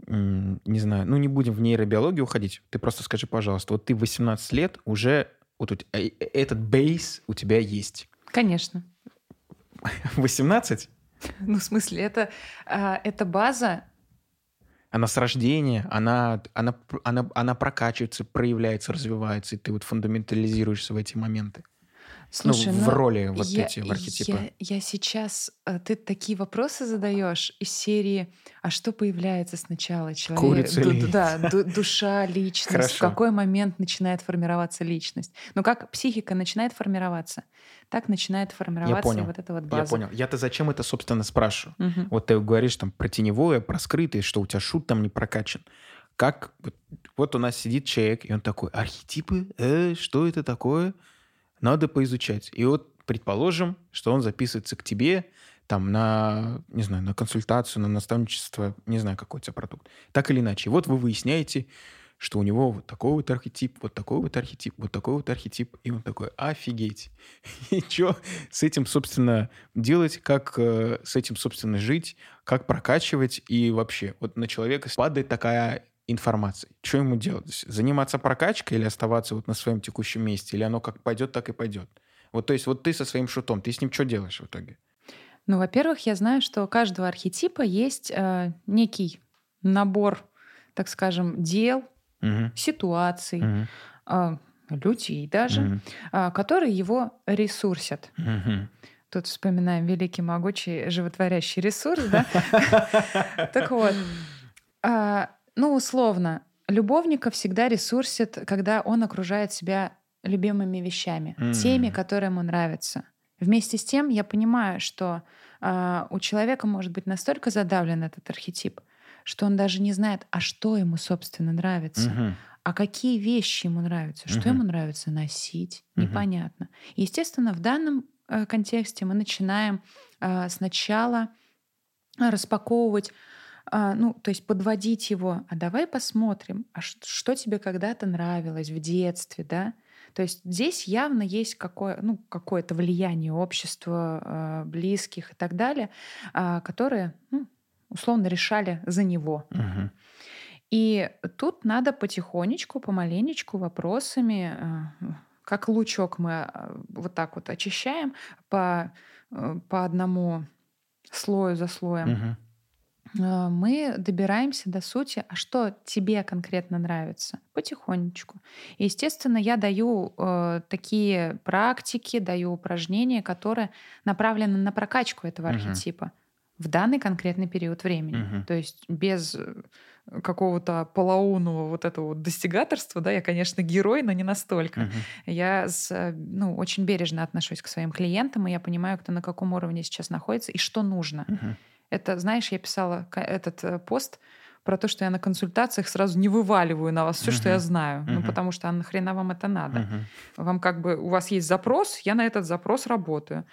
Speaker 2: не знаю, ну не будем в нейробиологию уходить. Ты просто скажи, пожалуйста, вот ты 18 лет уже, вот э, э, этот бейс у тебя есть.
Speaker 1: Конечно.
Speaker 2: 18?
Speaker 1: Ну, в смысле, это, а, это база.
Speaker 2: Она с рождения, она, она, она, она прокачивается, проявляется, развивается, и ты вот фундаментализируешься в эти моменты.
Speaker 1: Слушай,
Speaker 2: ну, в роли вот я, эти, в архетипы.
Speaker 1: Я, я сейчас... Э, ты такие вопросы задаешь из серии «А что появляется сначала? Человек,
Speaker 2: Курица
Speaker 1: ду, Да, ду, душа, личность. Хорошо. В какой момент начинает формироваться личность? Ну, как психика начинает формироваться, так начинает формироваться я понял. вот эта вот база.
Speaker 2: Я понял. Я-то зачем это, собственно, спрашиваю? Угу. Вот ты говоришь там про теневое, про скрытое, что у тебя шут там не прокачан. Как... Вот у нас сидит человек, и он такой, архетипы? Э, что это такое? Надо поизучать. И вот предположим, что он записывается к тебе там на, не знаю, на консультацию, на наставничество, не знаю, какой у тебя продукт. Так или иначе. Вот вы выясняете, что у него вот такой вот архетип, вот такой вот архетип, вот такой вот архетип. И он такой, офигеть. И что с этим, собственно, делать, как э, с этим, собственно, жить, как прокачивать. И вообще, вот на человека падает такая информацией. Что ему делать? Заниматься прокачкой или оставаться вот на своем текущем месте? Или оно как пойдет, так и пойдет? Вот то есть вот ты со своим шутом, ты с ним что делаешь в итоге?
Speaker 1: Ну, во-первых, я знаю, что у каждого архетипа есть э, некий набор, так скажем, дел, угу. ситуаций, угу. э, людей даже, угу. э, которые его ресурсят.
Speaker 2: Угу.
Speaker 1: Тут вспоминаем великий, могучий, животворящий ресурс, да? Так вот, а, ну, условно, любовника всегда ресурсит, когда он окружает себя любимыми вещами, mm. теми, которые ему нравятся. Вместе с тем я понимаю, что э, у человека может быть настолько задавлен этот архетип, что он даже не знает, а что ему, собственно, нравится.
Speaker 2: Mm-hmm.
Speaker 1: А какие вещи ему нравятся, что uh ему нравится носить, uh непонятно. Естественно, в данном э, контексте мы начинаем э, сначала распаковывать ну, то есть подводить его, а давай посмотрим, а что тебе когда-то нравилось в детстве, да? То есть здесь явно есть какое, ну, какое-то влияние общества, а, близких и так далее, а, которые, ну, условно, решали за него.
Speaker 2: Угу.
Speaker 1: И тут надо потихонечку, помаленечку вопросами, как лучок мы вот так вот очищаем по, по одному слою за слоем.
Speaker 2: Угу
Speaker 1: а, мы добираемся до сути, а что тебе конкретно нравится, потихонечку. И, естественно, я даю э, такие практики, даю упражнения, которые направлены на прокачку этого uh-huh. архетипа в данный конкретный период времени.
Speaker 2: Uh-huh.
Speaker 1: То есть без э, какого-то полоумного вот этого вот достигаторства, да, я, конечно, герой, но не настолько.
Speaker 2: Uh-huh.
Speaker 1: Я с, э, ну, очень бережно отношусь к своим клиентам, и я понимаю, кто на каком уровне сейчас находится и что нужно.
Speaker 2: Uh-huh
Speaker 1: Это, знаешь, я писала этот э, пост про то, что я на консультациях сразу не вываливаю на вас все, uh-huh. что я знаю. Uh-huh. Ну, потому что а нахрена вам это надо? Uh-huh. Вам как бы, у вас есть запрос, я на этот запрос работаю.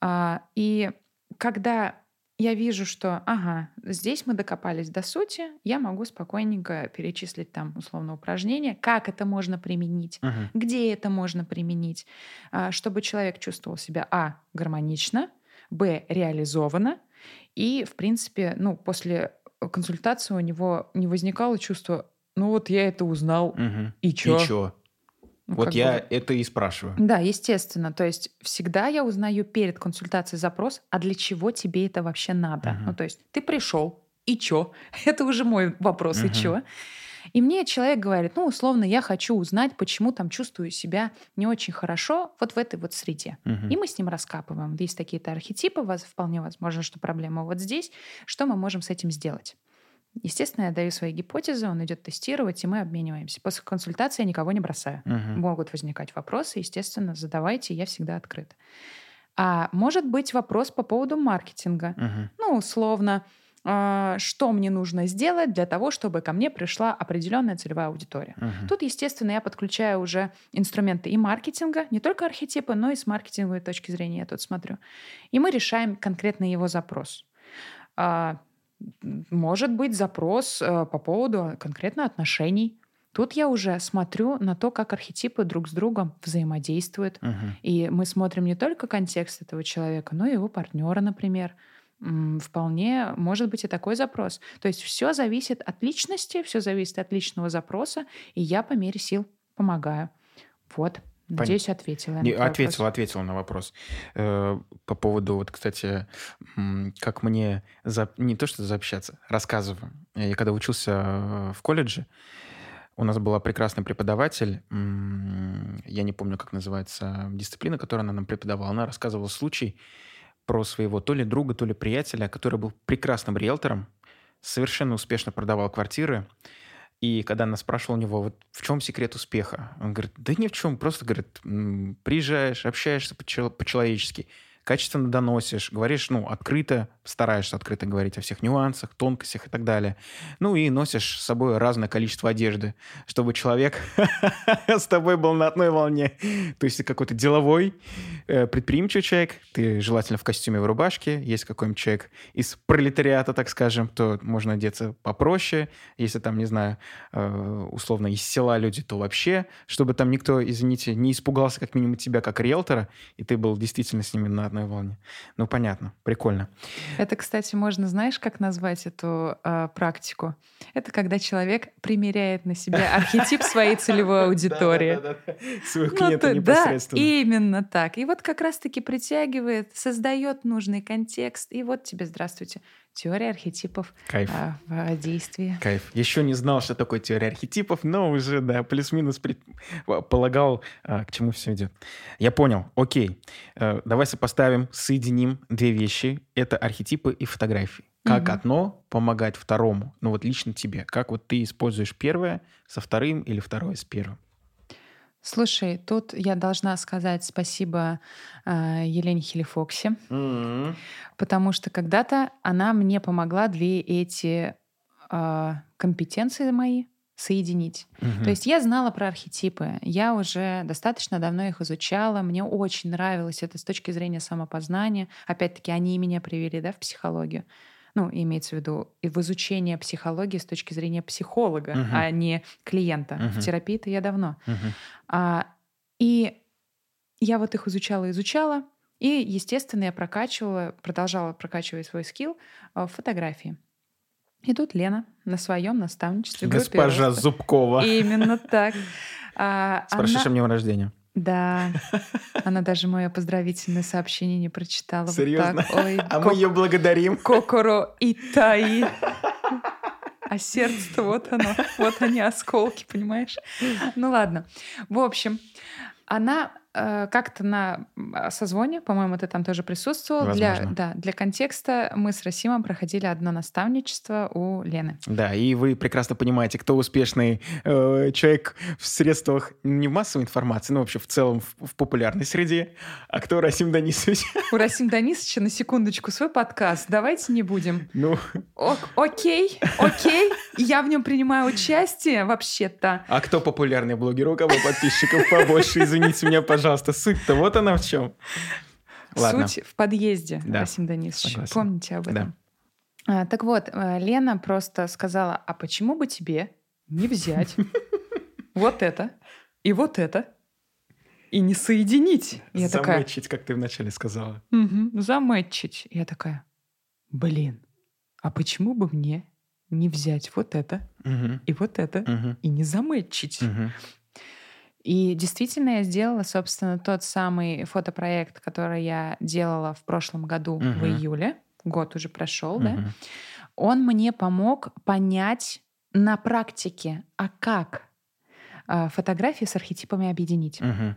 Speaker 1: А, и когда я вижу, что, ага, здесь мы докопались до сути, я могу спокойненько перечислить там условно упражнения, как это можно применить, uh-huh. где это можно применить, а, чтобы человек чувствовал себя, а, гармонично, б, реализованно, и, в принципе, ну, после консультации у него не возникало чувство, ну вот я это узнал,
Speaker 2: угу.
Speaker 1: и чё?
Speaker 2: И чё? Ну, вот я бы... это и спрашиваю.
Speaker 1: Да, естественно. То есть всегда я узнаю перед консультацией запрос, а для чего тебе это вообще надо? Угу. Ну, то есть ты пришел, и чё? Это уже мой вопрос, угу. и чё? И мне человек говорит, ну, условно, я хочу узнать, почему там чувствую себя не очень хорошо вот в этой вот среде. Угу. И мы с ним раскапываем. Есть такие-то архетипы, вас вполне возможно, что проблема вот здесь. Что мы можем с этим сделать? Естественно, я даю свои гипотезы, он идет тестировать, и мы обмениваемся. После консультации я никого не бросаю.
Speaker 2: Uh-huh.
Speaker 1: Могут возникать вопросы, естественно, задавайте, я всегда открыта. А может быть вопрос по поводу маркетинга.
Speaker 2: Uh-huh.
Speaker 1: Ну, условно, что мне нужно сделать для того, чтобы ко мне пришла определенная целевая аудитория.
Speaker 2: Uh-huh.
Speaker 1: Тут, естественно, я подключаю уже инструменты и маркетинга, не только архетипы, но и с маркетинговой точки зрения я тут смотрю. И мы решаем конкретно его запрос. А, может быть запрос э, по поводу конкретно отношений. Тут я уже смотрю на то, как архетипы друг с другом взаимодействуют.
Speaker 2: Угу.
Speaker 1: И мы смотрим не только контекст этого человека, но и его партнера, например. Вполне может быть и такой запрос. То есть все зависит от личности, все зависит от личного запроса, и я по мере сил помогаю. Вот. Надеюсь, Пон... ответила.
Speaker 2: Не, ответила, вопрос. ответила на вопрос. Э, по поводу, вот, кстати, как мне за... не то что заобщаться, рассказываю. Я когда учился в колледже, у нас была прекрасный преподаватель, я не помню, как называется дисциплина, которую она нам преподавала. Она рассказывала случай про своего то ли друга, то ли приятеля, который был прекрасным риэлтором, совершенно успешно продавал квартиры, и когда она спрашивала у него, вот в чем секрет успеха, он говорит, да ни в чем, просто, говорит, приезжаешь, общаешься по-человечески, качественно доносишь, говоришь, ну, открыто, стараешься открыто говорить о всех нюансах, тонкостях и так далее. Ну и носишь с собой разное количество одежды, чтобы человек с тобой был на одной волне. То есть ты какой-то деловой, э, предприимчивый человек, ты желательно в костюме в рубашке, есть какой-нибудь человек из пролетариата, так скажем, то можно одеться попроще, если там, не знаю, э, условно из села люди, то вообще, чтобы там никто, извините, не испугался как минимум тебя как риэлтора, и ты был действительно с ними на одной волне. Ну, понятно, прикольно.
Speaker 1: Это, кстати, можно, знаешь, как назвать эту э, практику? Это когда человек примеряет на себя архетип своей целевой аудитории.
Speaker 2: Своего клиента непосредственно.
Speaker 1: Да, именно так. И вот как раз-таки притягивает, создает нужный контекст. И вот тебе здравствуйте. Теория архетипов
Speaker 2: Кайф.
Speaker 1: А, в действии.
Speaker 2: Кайф. Еще не знал, что такое теория архетипов, но уже, да, плюс-минус полагал, а, к чему все идет. Я понял. Окей. А, давай сопоставим, соединим две вещи. Это архетипы и фотографии. Как угу. одно помогать второму? Ну вот лично тебе. Как вот ты используешь первое со вторым или второе с первым?
Speaker 1: Слушай, тут я должна сказать спасибо э, Елене Хелифоксе,
Speaker 2: mm-hmm.
Speaker 1: потому что когда-то она мне помогла две эти э, компетенции мои соединить.
Speaker 2: Mm-hmm.
Speaker 1: То есть я знала про архетипы, я уже достаточно давно их изучала, мне очень нравилось это с точки зрения самопознания. Опять-таки, они меня привели да, в психологию ну, имеется в виду в изучение психологии с точки зрения психолога,
Speaker 2: uh-huh.
Speaker 1: а не клиента.
Speaker 2: Uh-huh.
Speaker 1: В терапии-то я давно.
Speaker 2: Uh-huh.
Speaker 1: А, и я вот их изучала, изучала, и, естественно, я прокачивала, продолжала прокачивать свой скилл а, в фотографии. И тут Лена на своем наставничестве.
Speaker 2: Госпожа Зубкова.
Speaker 1: Именно так. А,
Speaker 2: С прошедшим днем рождения.
Speaker 1: Да, она даже мое поздравительное сообщение не прочитала.
Speaker 2: Серьезно?
Speaker 1: Вот Ой,
Speaker 2: а мы ее благодарим.
Speaker 1: Кокоро и Таи. А сердце вот оно, вот они осколки, понимаешь? Ну ладно. В общем, она как-то на а, созвоне, по-моему, ты там тоже присутствовал. Для, да, для контекста мы с Расимом проходили одно наставничество у Лены.
Speaker 2: Да, и вы прекрасно понимаете, кто успешный э, человек в средствах не в массовой информации, но вообще в целом в, в популярной среде, а кто Расим Данисович.
Speaker 1: У Расим Данисовича на секундочку свой подкаст. Давайте не будем.
Speaker 2: Ну,
Speaker 1: Ок- окей, окей. Я в нем принимаю участие вообще-то.
Speaker 2: а кто популярный блогер? У кого подписчиков побольше? Извините меня, пожалуйста. Суть-то вот она в чем. Ладно.
Speaker 1: Суть в подъезде,
Speaker 2: Да,
Speaker 1: Расим Данисович.
Speaker 2: согласен.
Speaker 1: Помните об
Speaker 2: Да.
Speaker 1: этом. А, так вот, э, Лена просто сказала, а почему бы тебе не взять вот это и вот это и не соединить? Я такая,
Speaker 2: Замычить, как ты вначале сказала.
Speaker 1: «Мгм, замэтчить. Я такая, блин, а почему бы мне не взять вот это и вот это и не замэтчить? И действительно я сделала, собственно, тот самый фотопроект, который я делала в прошлом году в
Speaker 2: Мгм.
Speaker 1: июле. Год уже прошел, да?
Speaker 2: Мгм.
Speaker 1: Он мне помог понять на практике, а как а, фотографии с архетипами объединить.
Speaker 2: Мгм,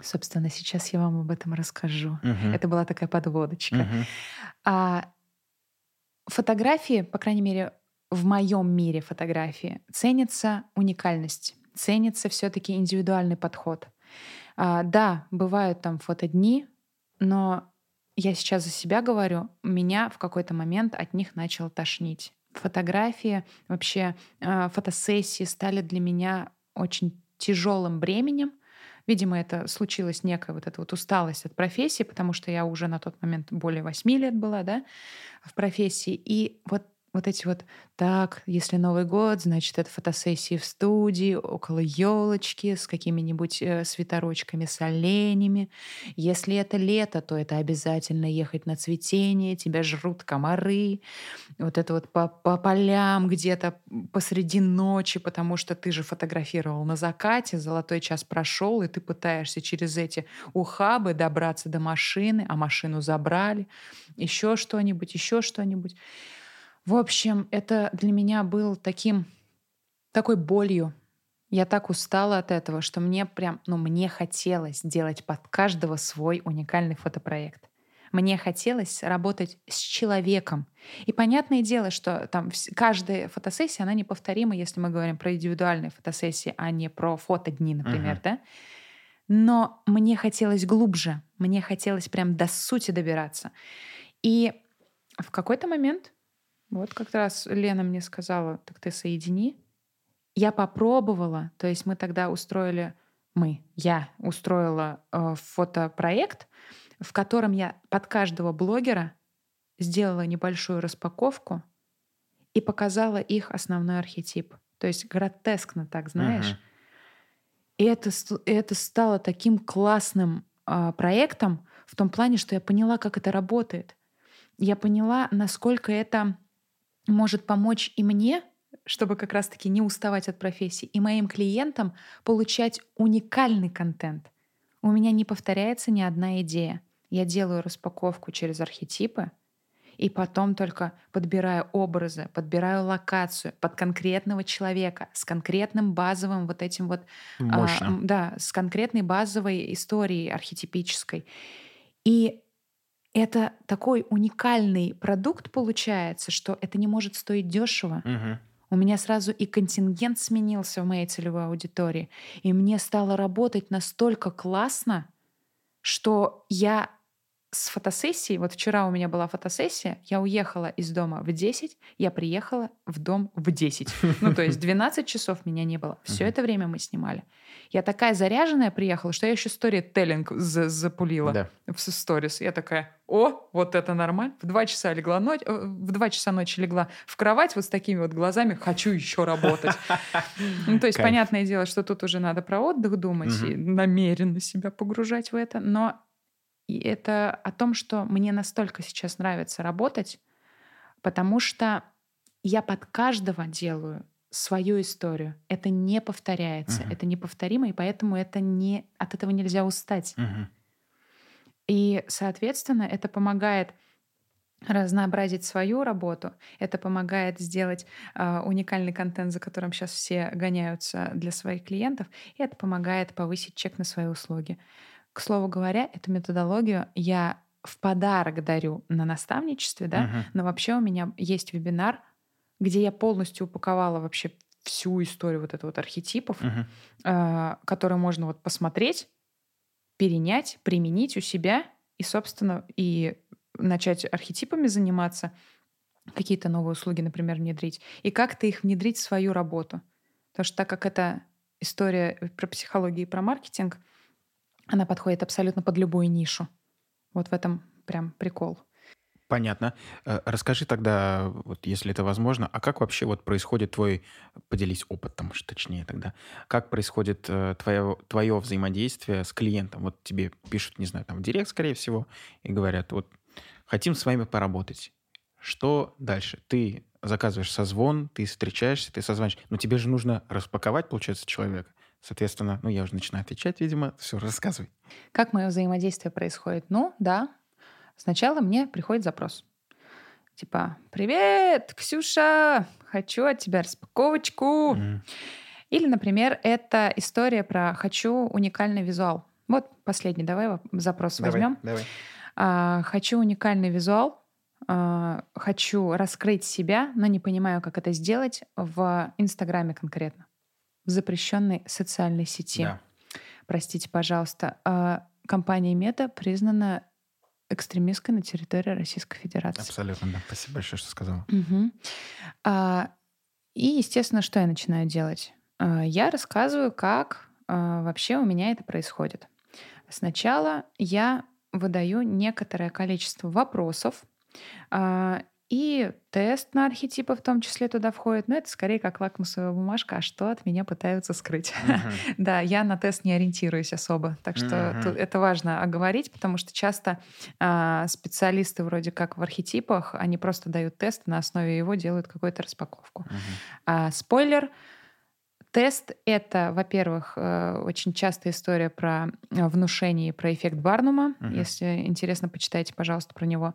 Speaker 1: Собственно, сейчас я вам об этом расскажу.
Speaker 2: мгм,
Speaker 1: Это была такая подводочка.
Speaker 2: мгм.
Speaker 1: А фотографии, по крайней мере, в моем мире фотографии, ценится уникальность, ценится все-таки индивидуальный подход. А, да, бывают там фотодни, но я сейчас за себя говорю, меня в какой-то момент от них начало тошнить. Фотографии, вообще а, фотосессии стали для меня очень тяжелым бременем. Видимо, это случилась некая вот эта вот усталость от профессии, потому что я уже на тот момент более восьми лет была, да, в профессии. И вот вот эти вот, так, если Новый год, значит, это фотосессии в студии, около елочки, с какими-нибудь э, свитерочками, с оленями. Если это лето, то это обязательно ехать на цветение, тебя жрут комары. Вот это вот по, по полям где-то посреди ночи, потому что ты же фотографировал на закате, золотой час прошел, и ты пытаешься через эти ухабы добраться до машины, а машину забрали, еще что-нибудь, еще что-нибудь. В общем, это для меня был таким, такой болью. Я так устала от этого, что мне прям, ну, мне хотелось делать под каждого свой уникальный фотопроект. Мне хотелось работать с человеком. И понятное дело, что там каждая фотосессия, она неповторима, если мы говорим про индивидуальные фотосессии, а не про фотодни, например,
Speaker 2: Мгм.
Speaker 1: да? Но мне хотелось глубже, мне хотелось прям до сути добираться. И в какой-то момент, вот как раз Лена мне сказала, так ты соедини. Я попробовала, то есть мы тогда устроили, мы, я устроила э, фотопроект, в котором я под каждого блогера сделала небольшую распаковку и показала их основной архетип. То есть гротескно так, знаешь.
Speaker 2: Мгм.
Speaker 1: И это, это стало таким классным а, проектом в том плане, что я поняла, как это работает. Я поняла, насколько это может помочь и мне, чтобы как раз-таки не уставать от профессии, и моим клиентам получать уникальный контент. У меня не повторяется ни одна идея. Я делаю распаковку через архетипы, и потом только подбираю образы, подбираю локацию под конкретного человека с конкретным базовым вот этим вот а,
Speaker 2: Мощно.
Speaker 1: м, да, с конкретной базовой историей архетипической. И это такой уникальный продукт получается, что это не может стоить дешево.
Speaker 2: Мгм.
Speaker 1: У меня сразу и контингент сменился в моей целевой аудитории. И мне стало работать настолько классно, что я с фотосессией, вот вчера у меня была фотосессия, я уехала из дома в 10, я приехала в дом в 10. Ну, то есть 12 часов меня не было. Все это время мы снимали. Я такая заряженная приехала, что я еще сторителлинг за- запулила
Speaker 2: Да.
Speaker 1: в сторис. Я такая, о, вот это нормально. В два часа легла ночь, э, в два часа ночи легла в кровать вот с такими вот глазами, хочу еще работать. Ну, то есть, понятное дело, что тут уже надо про отдых думать и намеренно себя погружать в это, но и это о том, что мне настолько сейчас нравится работать, потому что я под каждого делаю свою историю. Это не повторяется,
Speaker 2: Мгм.
Speaker 1: это неповторимо, и поэтому это не, от этого нельзя устать.
Speaker 2: Мгм.
Speaker 1: И, соответственно, это помогает разнообразить свою работу, это помогает сделать а, уникальный контент, за которым сейчас все гоняются для своих клиентов, и это помогает повысить чек на свои услуги. К слову говоря, эту методологию я в подарок дарю на наставничестве, да,
Speaker 2: Мгм.
Speaker 1: но вообще у меня есть вебинар, где я полностью упаковала вообще всю историю вот этого вот архетипов,
Speaker 2: Мгм.
Speaker 1: а, которые можно вот посмотреть, перенять, применить у себя и, собственно, и начать архетипами заниматься, какие-то новые услуги, например, внедрить, и как-то их внедрить в свою работу. Потому что так как это история про психологию и про маркетинг, она подходит абсолютно под любую нишу. Вот в этом прям прикол.
Speaker 2: Понятно. Э, Расскажи тогда, вот если это возможно, а как вообще вот происходит твой, поделись опытом, точнее тогда, как происходит э, твое, твое взаимодействие с клиентом? Вот тебе пишут, не знаю, там в директ, скорее всего, и говорят, вот хотим с вами поработать. Что дальше? Ты заказываешь созвон, ты встречаешься, ты созваниваешь. Но тебе же нужно распаковать, получается, человека. Соответственно, ну я уже начинаю отвечать, видимо. Все, рассказывай.
Speaker 1: Как мое взаимодействие происходит? Ну, да. Сначала мне приходит запрос. Типа, привет, Ксюша, хочу от тебя распаковочку.
Speaker 2: Мгм.
Speaker 1: Или, например, это история про «хочу уникальный визуал». Вот последний, давай запрос
Speaker 2: Давай,
Speaker 1: возьмем.
Speaker 2: давай.
Speaker 1: А, хочу уникальный визуал, а, хочу раскрыть себя, но не понимаю, как это сделать в Инстаграме конкретно, в запрещенной социальной сети.
Speaker 2: Да.
Speaker 1: Простите, пожалуйста. А, компания Мета признана экстремистской на территории Российской Федерации.
Speaker 2: Абсолютно, да. Спасибо большое, что сказала.
Speaker 1: Мгм. А, и, естественно, что я начинаю делать? А, я рассказываю, как а, вообще у меня это происходит. Сначала я выдаю некоторое количество вопросов, а, и тест на архетипы в том числе туда входит, но это скорее как лакмусовая бумажка, а что от меня пытаются скрыть.
Speaker 2: Мгм.
Speaker 1: Да, я на тест не ориентируюсь особо, так что тут это важно оговорить, потому что часто а, специалисты вроде как в архетипах, они просто дают тест, и на основе его делают какую-то распаковку.
Speaker 2: Мгм.
Speaker 1: А, спойлер. Тест — это, во-первых, э, очень частая история про э, внушение и про эффект Барнума.
Speaker 2: Мгм.
Speaker 1: Если интересно, почитайте, пожалуйста, про него.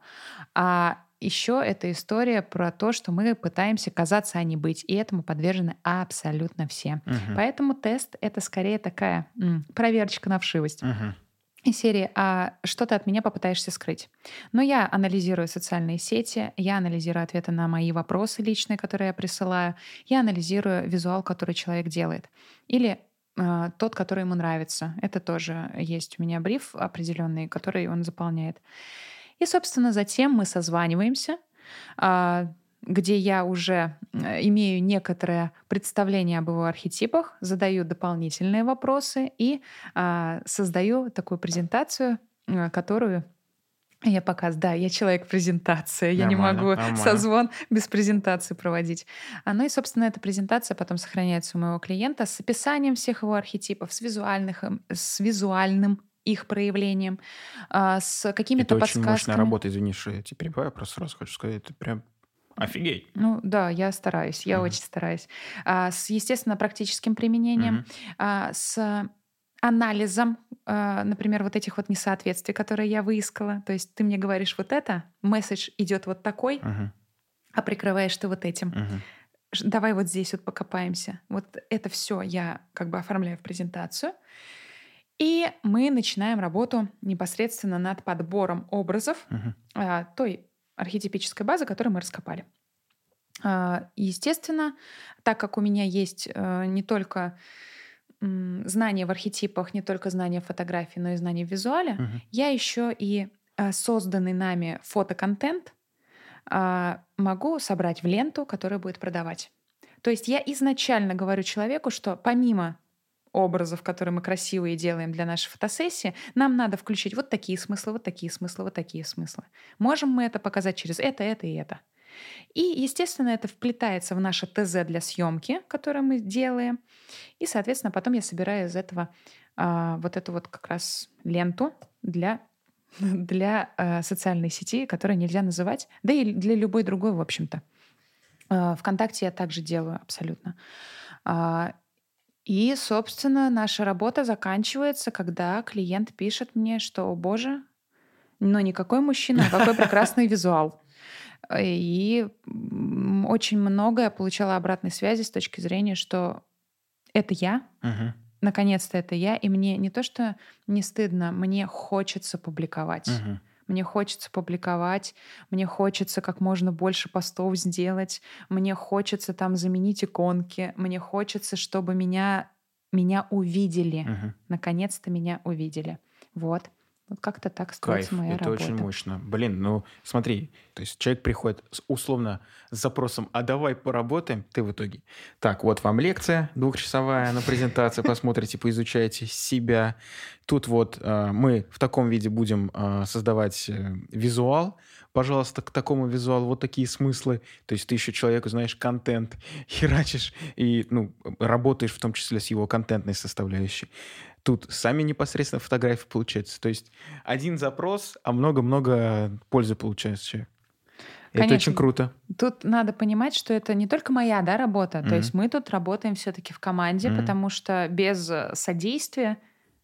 Speaker 1: А еще это история про то, что мы пытаемся казаться, а не быть. И этому подвержены абсолютно все.
Speaker 2: Мгм.
Speaker 1: Поэтому тест — это скорее такая м, проверочка на вшивость.
Speaker 2: Мгм.
Speaker 1: Из серии «А что ты от меня попытаешься скрыть?» Но я анализирую социальные сети, я анализирую ответы на мои вопросы личные, которые я присылаю, я анализирую визуал, который человек делает. Или э, тот, который ему нравится. Это тоже есть у меня бриф определенный, который он заполняет. И, собственно, затем мы созваниваемся, а, где я уже э, имею некоторое представление об его архетипах, задаю дополнительные вопросы и а, создаю такую презентацию, э, которую я показываю. Да, я человек презентация. Я не могу
Speaker 2: нормально.
Speaker 1: созвон без презентации проводить. А, Ну и, собственно, эта презентация потом сохраняется у моего клиента с описанием всех его архетипов, с, визуальных, им- с визуальным их проявлением, а, с какими-то
Speaker 2: Это очень мощная
Speaker 1: подсказками.
Speaker 2: работа, извини, что я тебя перебиваю, просто сразу хочу сказать, это прям офигеть.
Speaker 1: Ну да, я стараюсь, я
Speaker 2: Мгм.
Speaker 1: очень стараюсь. А, с, естественно, практическим применением,
Speaker 2: Мгм.
Speaker 1: а, с анализом, а, например, вот этих вот несоответствий, которые я выискала. То есть ты мне говоришь вот это, месседж идет вот такой,
Speaker 2: Мгм.
Speaker 1: а прикрываешь ты вот этим. Ш- Давай вот здесь вот покопаемся. Вот это все я как бы оформляю в презентацию. И мы начинаем работу непосредственно над подбором образов, а, той архетипической базы, которую мы раскопали. А, Естественно, так как у меня есть э, не только знания в архетипах, не только знания в фотографии, но и знания в визуале,
Speaker 2: Мгм.
Speaker 1: я еще и э, созданный нами фотоконтент а, могу собрать в ленту, которая будет продавать. То есть я изначально говорю человеку, что помимо образов, которые мы красивые делаем для нашей фотосессии, нам надо включить вот такие смыслы, вот такие смыслы, вот такие смыслы. Можем мы это показать через это, это и это. И, естественно, это вплетается в наше ТЗ для съемки, которое мы делаем. И, соответственно, потом я собираю из этого а, вот эту вот как раз ленту для, для а, социальной сети, которую нельзя называть, да и для любой другой, в общем-то. А, ВКонтакте я также делаю абсолютно. И, собственно, наша работа заканчивается, когда клиент пишет мне, что, о боже, но никакой мужчина, а какой прекрасный визуал. И очень много я получала обратной связи с точки зрения, что это я,
Speaker 2: Мгм.
Speaker 1: наконец-то это я, и мне не то, что не стыдно, мне хочется публиковать.
Speaker 2: Мгм.
Speaker 1: Мне хочется публиковать, мне хочется как можно больше постов сделать, мне хочется там заменить иконки, мне хочется, чтобы меня, меня увидели.
Speaker 2: Мгм.
Speaker 1: Наконец-то меня увидели. Вот. Вот как-то так строится
Speaker 2: Кайф,
Speaker 1: моя
Speaker 2: это
Speaker 1: работа.
Speaker 2: очень мощно. Блин, ну смотри, то есть человек приходит с, условно с запросом, а давай поработаем, ты в итоге. Так, вот вам лекция двухчасовая на презентации, посмотрите, поизучайте себя. Тут вот э, мы в таком виде будем э, создавать э, визуал. Пожалуйста, к такому визуалу вот такие смыслы. То есть ты еще человеку знаешь контент, херачишь и ну, работаешь в том числе с его контентной составляющей. Тут сами непосредственно фотографии получаются. То есть один запрос, а много-много пользы получается человек. Это
Speaker 1: Конечно.
Speaker 2: очень круто.
Speaker 1: Тут надо понимать, что это не только моя да, работа.
Speaker 2: Мгм.
Speaker 1: То есть мы тут работаем все-таки в команде,
Speaker 2: Мгм.
Speaker 1: потому что без э, содействия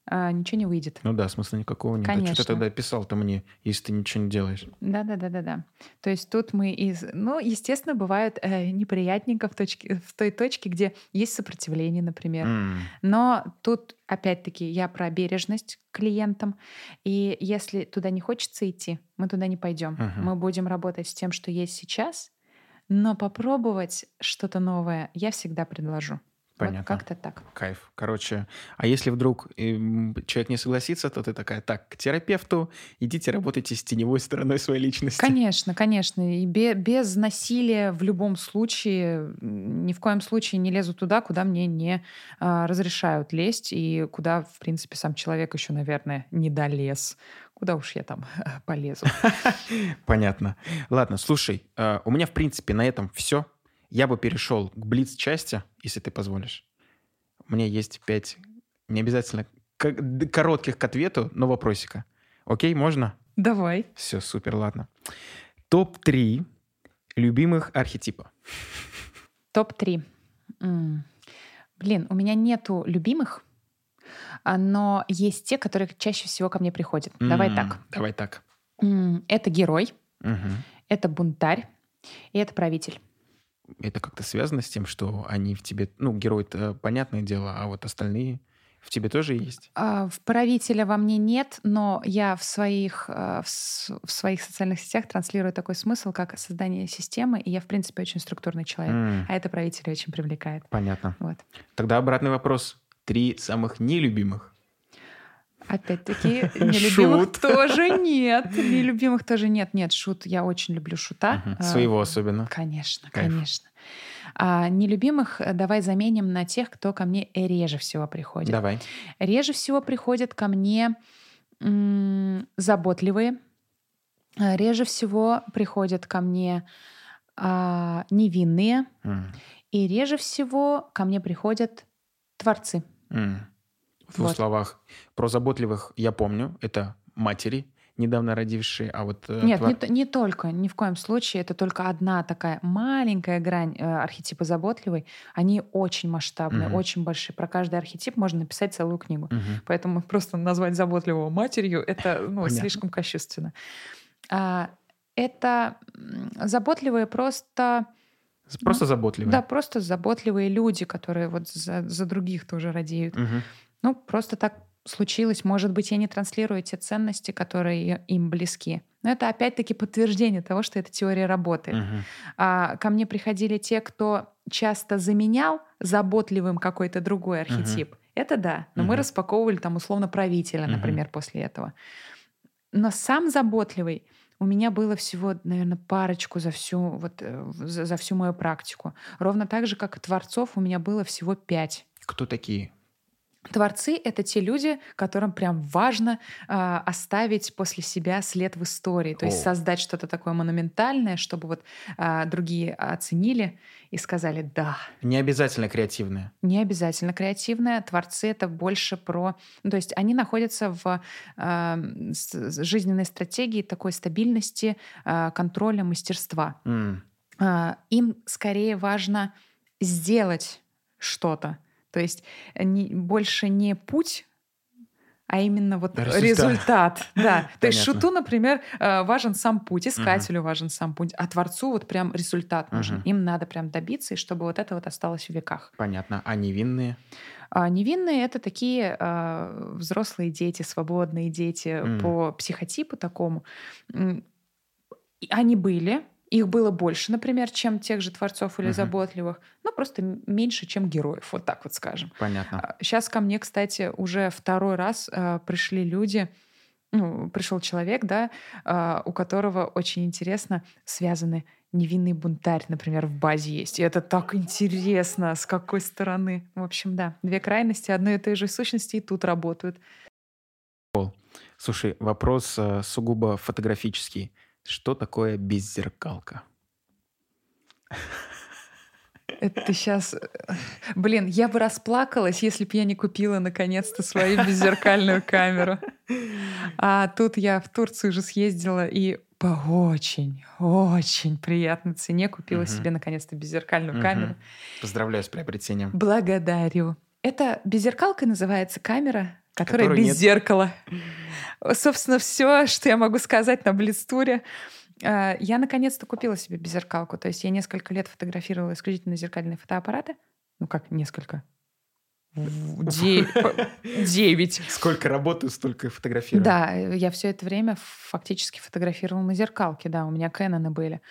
Speaker 1: а, ничего не выйдет.
Speaker 2: Ну да, смысла никакого нет. А что
Speaker 1: Конечно.
Speaker 2: ты тогда писал-то мне, если ты ничего не делаешь?
Speaker 1: Да, да, да, да, да. То есть тут мы из, ну, естественно, бывают э, неприятненько в, точке, в той точке, где есть сопротивление, например.
Speaker 2: М,
Speaker 1: Но тут, опять-таки, я про бережность к клиентам. И если туда не хочется идти, мы туда не пойдем.
Speaker 2: Мгм.
Speaker 1: Мы будем работать с тем, что есть сейчас, но попробовать что-то новое я всегда предложу. Вот
Speaker 2: Понятно.
Speaker 1: как-то так.
Speaker 2: Кайф. Короче, а если вдруг эм, человек не согласится, то ты такая, так, к терапевту, идите работайте с теневой стороной своей личности.
Speaker 1: Конечно, конечно. И бе- без насилия в любом случае, ни в коем случае не лезу туда, куда мне не а, разрешают лезть, и куда, в принципе, сам человек еще, наверное, не долез. Куда уж я там полезу.
Speaker 2: Понятно. Ладно, слушай, э, у меня, в принципе, на этом все. Я бы перешел к блиц-части, если ты позволишь. У меня есть пять, не обязательно коротких к ответу, но вопросика. Окей, можно?
Speaker 1: Давай.
Speaker 2: Все, супер, ладно. Топ-3 любимых архетипа.
Speaker 1: Топ-3. М. Блин, у меня нету любимых, а, но есть те, которые чаще всего ко мне приходят. Давай
Speaker 2: М,
Speaker 1: так.
Speaker 2: Давай так.
Speaker 1: Это герой,
Speaker 2: Мгм.
Speaker 1: это бунтарь и это правитель.
Speaker 2: Это как-то связано с тем, что они в тебе... Ну, герой-то понятное дело, а вот остальные в тебе тоже есть?
Speaker 1: А, В правителя во мне нет, но я в своих, а, в в своих социальных сетях транслирую такой смысл, как создание системы, и я, в принципе, очень структурный человек.
Speaker 2: М,
Speaker 1: А это правителя очень привлекает.
Speaker 2: Понятно.
Speaker 1: Вот.
Speaker 2: Тогда обратный вопрос. Три самых нелюбимых.
Speaker 1: Опять-таки, нелюбимых
Speaker 2: Шут.
Speaker 1: тоже нет. Нелюбимых тоже нет. Нет, шут, я очень люблю шута. А,
Speaker 2: Своего особенно.
Speaker 1: Конечно,
Speaker 2: Кайф.
Speaker 1: конечно. А нелюбимых э, давай заменим на тех, кто ко мне реже всего приходит.
Speaker 2: Давай.
Speaker 1: Реже всего приходят ко мне м, заботливые. А, Реже всего приходят ко мне а, невинные.
Speaker 2: М,
Speaker 1: И реже всего ко мне приходят творцы.
Speaker 2: м. В двух
Speaker 1: Вот.
Speaker 2: словах. Про заботливых я помню. Это матери, недавно родившие, а вот... э,
Speaker 1: Нет,
Speaker 2: твор-
Speaker 1: не, не только, ни в коем случае. Это только одна такая маленькая грань э, архетипа заботливый. Они очень масштабные,
Speaker 2: Мгм.
Speaker 1: очень большие. Про каждый архетип можно написать целую книгу.
Speaker 2: Мгм.
Speaker 1: Поэтому просто назвать заботливого матерью это ну,
Speaker 2: Понятно.
Speaker 1: слишком кощунственно. А, это заботливые просто,
Speaker 2: Просто заботливые.
Speaker 1: да, просто заботливые люди, которые вот за, за других тоже радеют.
Speaker 2: Мгм.
Speaker 1: Ну, просто так случилось. Может быть, я не транслирую те ценности, которые им близки. Но это опять-таки подтверждение того, что эта теория работает.
Speaker 2: Мгм.
Speaker 1: А ко мне приходили те, кто часто заменял заботливым какой-то другой архетип. Это да. Но мы
Speaker 2: Мгм.
Speaker 1: распаковывали там условно правителя, например, после этого. Но сам заботливый у меня было всего, наверное, парочку за всю, вот, э, за, за всю мою практику. Ровно так же, как и творцов, у меня было всего пять.
Speaker 2: Кто такие?
Speaker 1: Творцы — это те люди, которым прям важно а, оставить после себя след в истории, то есть
Speaker 2: О.
Speaker 1: создать что-то такое монументальное, чтобы вот а, другие оценили и сказали «да».
Speaker 2: Не обязательно креативные.
Speaker 1: Не обязательно креативное. Творцы — это больше про... Ну, то есть они находятся в с жизненной стратегии такой стабильности, а, контроля, мастерства.
Speaker 2: М.
Speaker 1: А, им скорее важно сделать что-то. То есть не- больше не путь, а именно вот
Speaker 2: Результат.
Speaker 1: результат. Да. То есть шуту, например, э, важен сам путь, искателю важен сам путь, а творцу вот прям результат нужен.
Speaker 2: Мгм.
Speaker 1: Им надо прям добиться, и чтобы вот это вот осталось в веках.
Speaker 2: Понятно. А невинные?
Speaker 1: А невинные это такие а, взрослые дети, свободные дети
Speaker 2: М.
Speaker 1: по психотипу такому. Они были, их было больше, например, чем тех же творцов или
Speaker 2: Мгм.
Speaker 1: заботливых, но просто меньше, чем героев, вот так вот скажем.
Speaker 2: Понятно.
Speaker 1: Сейчас ко мне, кстати, уже второй раз а, пришли люди, ну, пришел человек, да, а, у которого очень интересно связаны невинный бунтарь, например, в базе есть. И это так интересно, с какой стороны. В общем, да, две крайности одной и той же сущности и тут работают.
Speaker 2: Слушай, вопрос э, сугубо фотографический. Что такое беззеркалка?
Speaker 1: Это ты сейчас... Блин, я бы расплакалась, если бы я не купила наконец-то свою беззеркальную камеру. А тут я в Турцию уже съездила и по очень, очень приятной цене купила
Speaker 2: Мгм.
Speaker 1: себе наконец-то беззеркальную
Speaker 2: Мгм.
Speaker 1: камеру.
Speaker 2: Поздравляю с приобретением.
Speaker 1: Благодарю. Это беззеркалка называется камера, которая без
Speaker 2: нет.
Speaker 1: зеркала. Собственно, все, что я могу сказать на Блицтуре. А, Я наконец-то купила себе беззеркалку. То есть я несколько лет фотографировала исключительно зеркальные фотоаппараты. Ну как несколько? Де- Девять.
Speaker 2: Сколько работаю, столько и фотографирую.
Speaker 1: Да, я все это время фактически фотографировала на зеркалке. Да, у меня Кэноны были.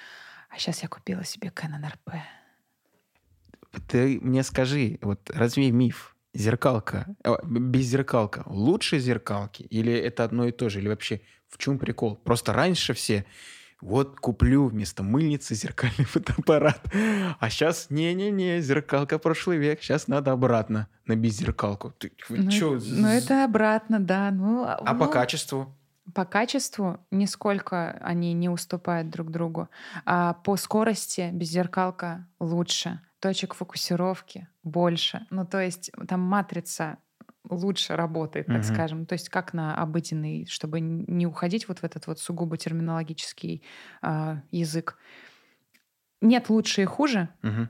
Speaker 1: А сейчас я купила себе Canon RP.
Speaker 2: Ты мне скажи, вот развей миф. Зеркалка, э, беззеркалка лучше зеркалки? Или это одно и то же? Или вообще в чем прикол? Просто раньше все вот куплю вместо мыльницы зеркальный фотоаппарат. А сейчас не-не-не, зеркалка прошлый век. Сейчас надо обратно на беззеркалку. Ты, вы
Speaker 1: Ну,
Speaker 2: чё,
Speaker 1: ну, это обратно, да. Ну,
Speaker 2: А по
Speaker 1: ну,
Speaker 2: качеству?
Speaker 1: По качеству нисколько они не уступают друг другу. А по скорости беззеркалка лучше. Точек фокусировки больше. Ну, то есть там матрица лучше работает, так
Speaker 2: Мгм.
Speaker 1: скажем. То есть как на обыденный, чтобы не уходить вот в этот вот сугубо терминологический а, язык. Нет лучше и хуже,
Speaker 2: Мгм.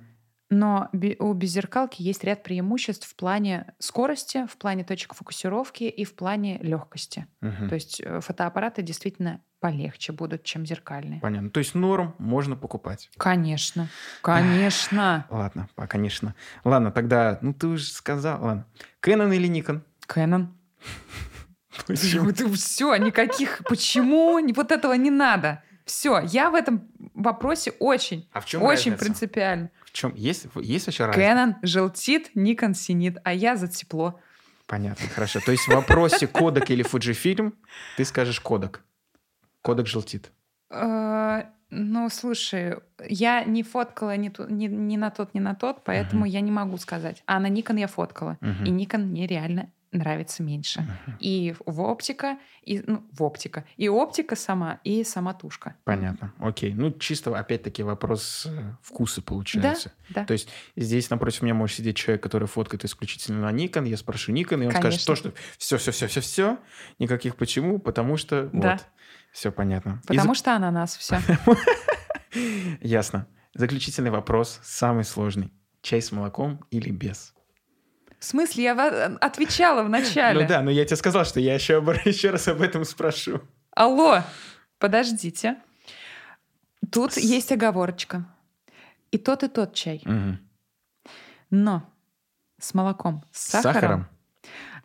Speaker 1: но у беззеркалки есть ряд преимуществ в плане скорости, в плане точек фокусировки и в плане легкости.
Speaker 2: Мгм.
Speaker 1: То есть э, фотоаппараты действительно полегче будут, чем зеркальные.
Speaker 2: Понятно. То есть норм можно покупать.
Speaker 1: Конечно, конечно.
Speaker 2: Ладно, по- конечно. Ладно, тогда, ну ты уже сказал, ладно. Canon или Nikon?
Speaker 1: Кэнон.
Speaker 2: Почему?
Speaker 1: Все, никаких. Почему? Вот этого не надо. Все, я в этом вопросе очень,
Speaker 2: А в чем
Speaker 1: очень
Speaker 2: разница?
Speaker 1: принципиально.
Speaker 2: В чем? Есть, есть вообще разница?
Speaker 1: Кэнон желтит, Никон синит, а я за тепло.
Speaker 2: Понятно, хорошо. То есть в вопросе кодек или Fujifilm ты скажешь кодек. Кодек желтит.
Speaker 1: Э, Ну, слушай, я не фоткала ни, ту- ни- ни на тот, ни на тот, поэтому
Speaker 2: Мгм.
Speaker 1: я не могу сказать. А на Никон я фоткала.
Speaker 2: Мгм.
Speaker 1: И Никон мне реально нравится меньше.
Speaker 2: Мгм.
Speaker 1: И в оптика, и ну, в оптика, и оптика сама, и сама тушка.
Speaker 2: Понятно. Окей. Ну, чисто, опять-таки, вопрос э, вкуса получается.
Speaker 1: Да.
Speaker 2: То есть здесь напротив меня может сидеть человек, который фоткает исключительно на Nikon. Я спрошу Nikon, и он скажет
Speaker 1: Конечно.
Speaker 2: то, что все, все, все, все, все. Никаких почему, потому что
Speaker 1: Да.
Speaker 2: вот. Все понятно.
Speaker 1: Потому что ананас, все.
Speaker 2: Ясно. Заключительный вопрос, самый сложный. Чай с молоком или без?
Speaker 1: В смысле, я отвечала в начале.
Speaker 2: Ну да, но я тебе сказал, что я еще, об- еще раз об этом спрошу.
Speaker 1: Алло, подождите. Тут
Speaker 2: С-
Speaker 1: есть оговорочка. И тот, и тот чай. Но с молоком, с сахаром?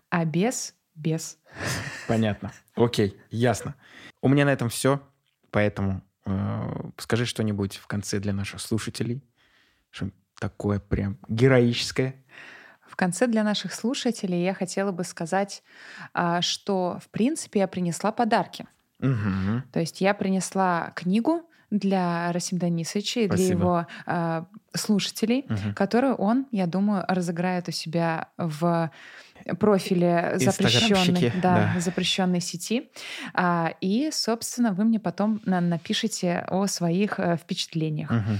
Speaker 1: а без без.
Speaker 2: Понятно. Окей, ясно. У меня на этом все, поэтому э, скажи что-нибудь в конце для наших слушателей. Что такое прям героическое.
Speaker 1: В конце для наших слушателей я хотела бы сказать, а, что, в принципе, я принесла подарки.
Speaker 2: Мгм.
Speaker 1: То есть я принесла книгу для Расим Данисовича и для
Speaker 2: Спасибо.
Speaker 1: его а, слушателей,
Speaker 2: Мгм.
Speaker 1: которую он, я думаю, разыграет у себя в профиле запрещенной, да,
Speaker 2: да.
Speaker 1: запрещенной сети. А, и, собственно, вы мне потом на- напишите о своих э, впечатлениях.
Speaker 2: Мгм.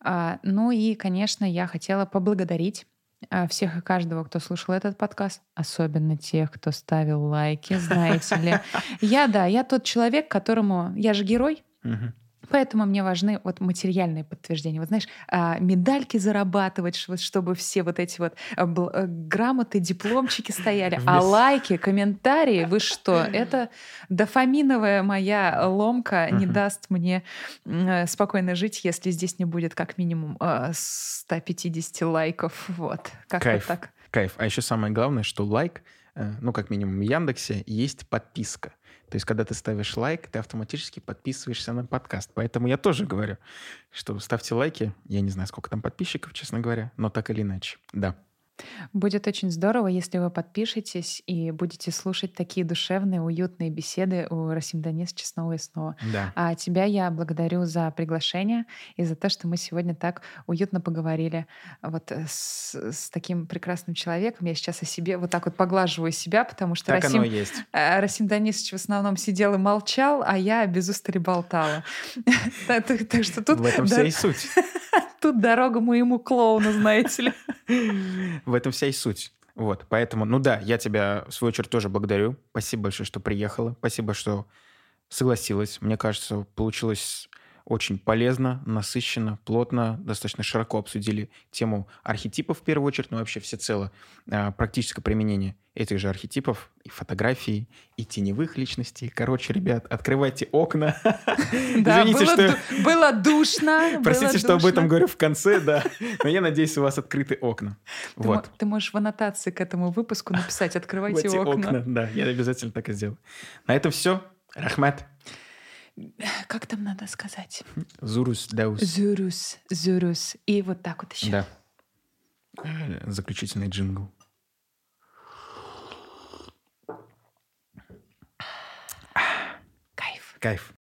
Speaker 1: А, ну и, конечно, я хотела поблагодарить а, всех и каждого, кто слушал этот подкаст, особенно тех, кто ставил лайки, знаете ли. Я, да, я тот человек, которому... Я же герой,
Speaker 2: Мгм.
Speaker 1: Поэтому мне важны вот материальные подтверждения. Вот знаешь, а, медальки зарабатывать, чтобы все вот эти вот а, э, грамоты, дипломчики стояли. А лайки, комментарии, вы что? Это дофаминовая моя ломка не даст мне э, спокойно жить, если здесь не будет как минимум а, 150 лайков. Вот. Как
Speaker 2: Кайф.
Speaker 1: так.
Speaker 2: Кайф. А еще самое главное, что лайк, э, ну, как минимум в Яндексе, есть подписка. То есть, когда ты ставишь лайк, ты автоматически подписываешься на подкаст. Поэтому я тоже говорю, что ставьте лайки. Я не знаю, сколько там подписчиков, честно говоря, но так или иначе. Да.
Speaker 1: Будет очень здорово, если вы подпишетесь и будете слушать такие душевные, уютные беседы у Расим Данисовича снова и снова.
Speaker 2: Да.
Speaker 1: А тебя я благодарю за приглашение и за то, что мы сегодня так уютно поговорили вот э, с, с таким прекрасным человеком. Я сейчас о себе вот так вот поглаживаю себя, потому что
Speaker 2: Так
Speaker 1: Расим,
Speaker 2: оно есть.
Speaker 1: э, Расим Данисович в основном сидел и молчал, а я без устали болтала. Так что тут
Speaker 2: В этом вся и суть.
Speaker 1: тут дорога моему клоуну, знаете ли.
Speaker 2: В этом вся и суть. Вот, поэтому, ну да, я тебя, в свою очередь, тоже благодарю. Спасибо большое, что приехала. Спасибо, что согласилась. Мне кажется, получилось очень полезно, насыщенно, плотно, достаточно широко обсудили тему архетипов в первую очередь, но вообще всецело а, практическое применение этих же архетипов и фотографий, и теневых личностей. Короче, ребят, открывайте окна.
Speaker 1: Да,
Speaker 2: Извините,
Speaker 1: было,
Speaker 2: что...
Speaker 1: ду- было душно.
Speaker 2: Простите,
Speaker 1: было
Speaker 2: что об этом
Speaker 1: душно.
Speaker 2: говорю в конце, да. Но я надеюсь, у вас открыты окна.
Speaker 1: Ты,
Speaker 2: Вот.
Speaker 1: ты можешь в аннотации к этому выпуску написать «Открывайте
Speaker 2: эти
Speaker 1: окна».
Speaker 2: Да, я обязательно так и сделаю. На этом все. Рахмат.
Speaker 1: Как там надо сказать?
Speaker 2: Зурус Даус.
Speaker 1: Зюрус, зюрус. И вот так вот еще.
Speaker 2: Да. Заключительный джингл.
Speaker 1: Кайф.
Speaker 2: Кайф.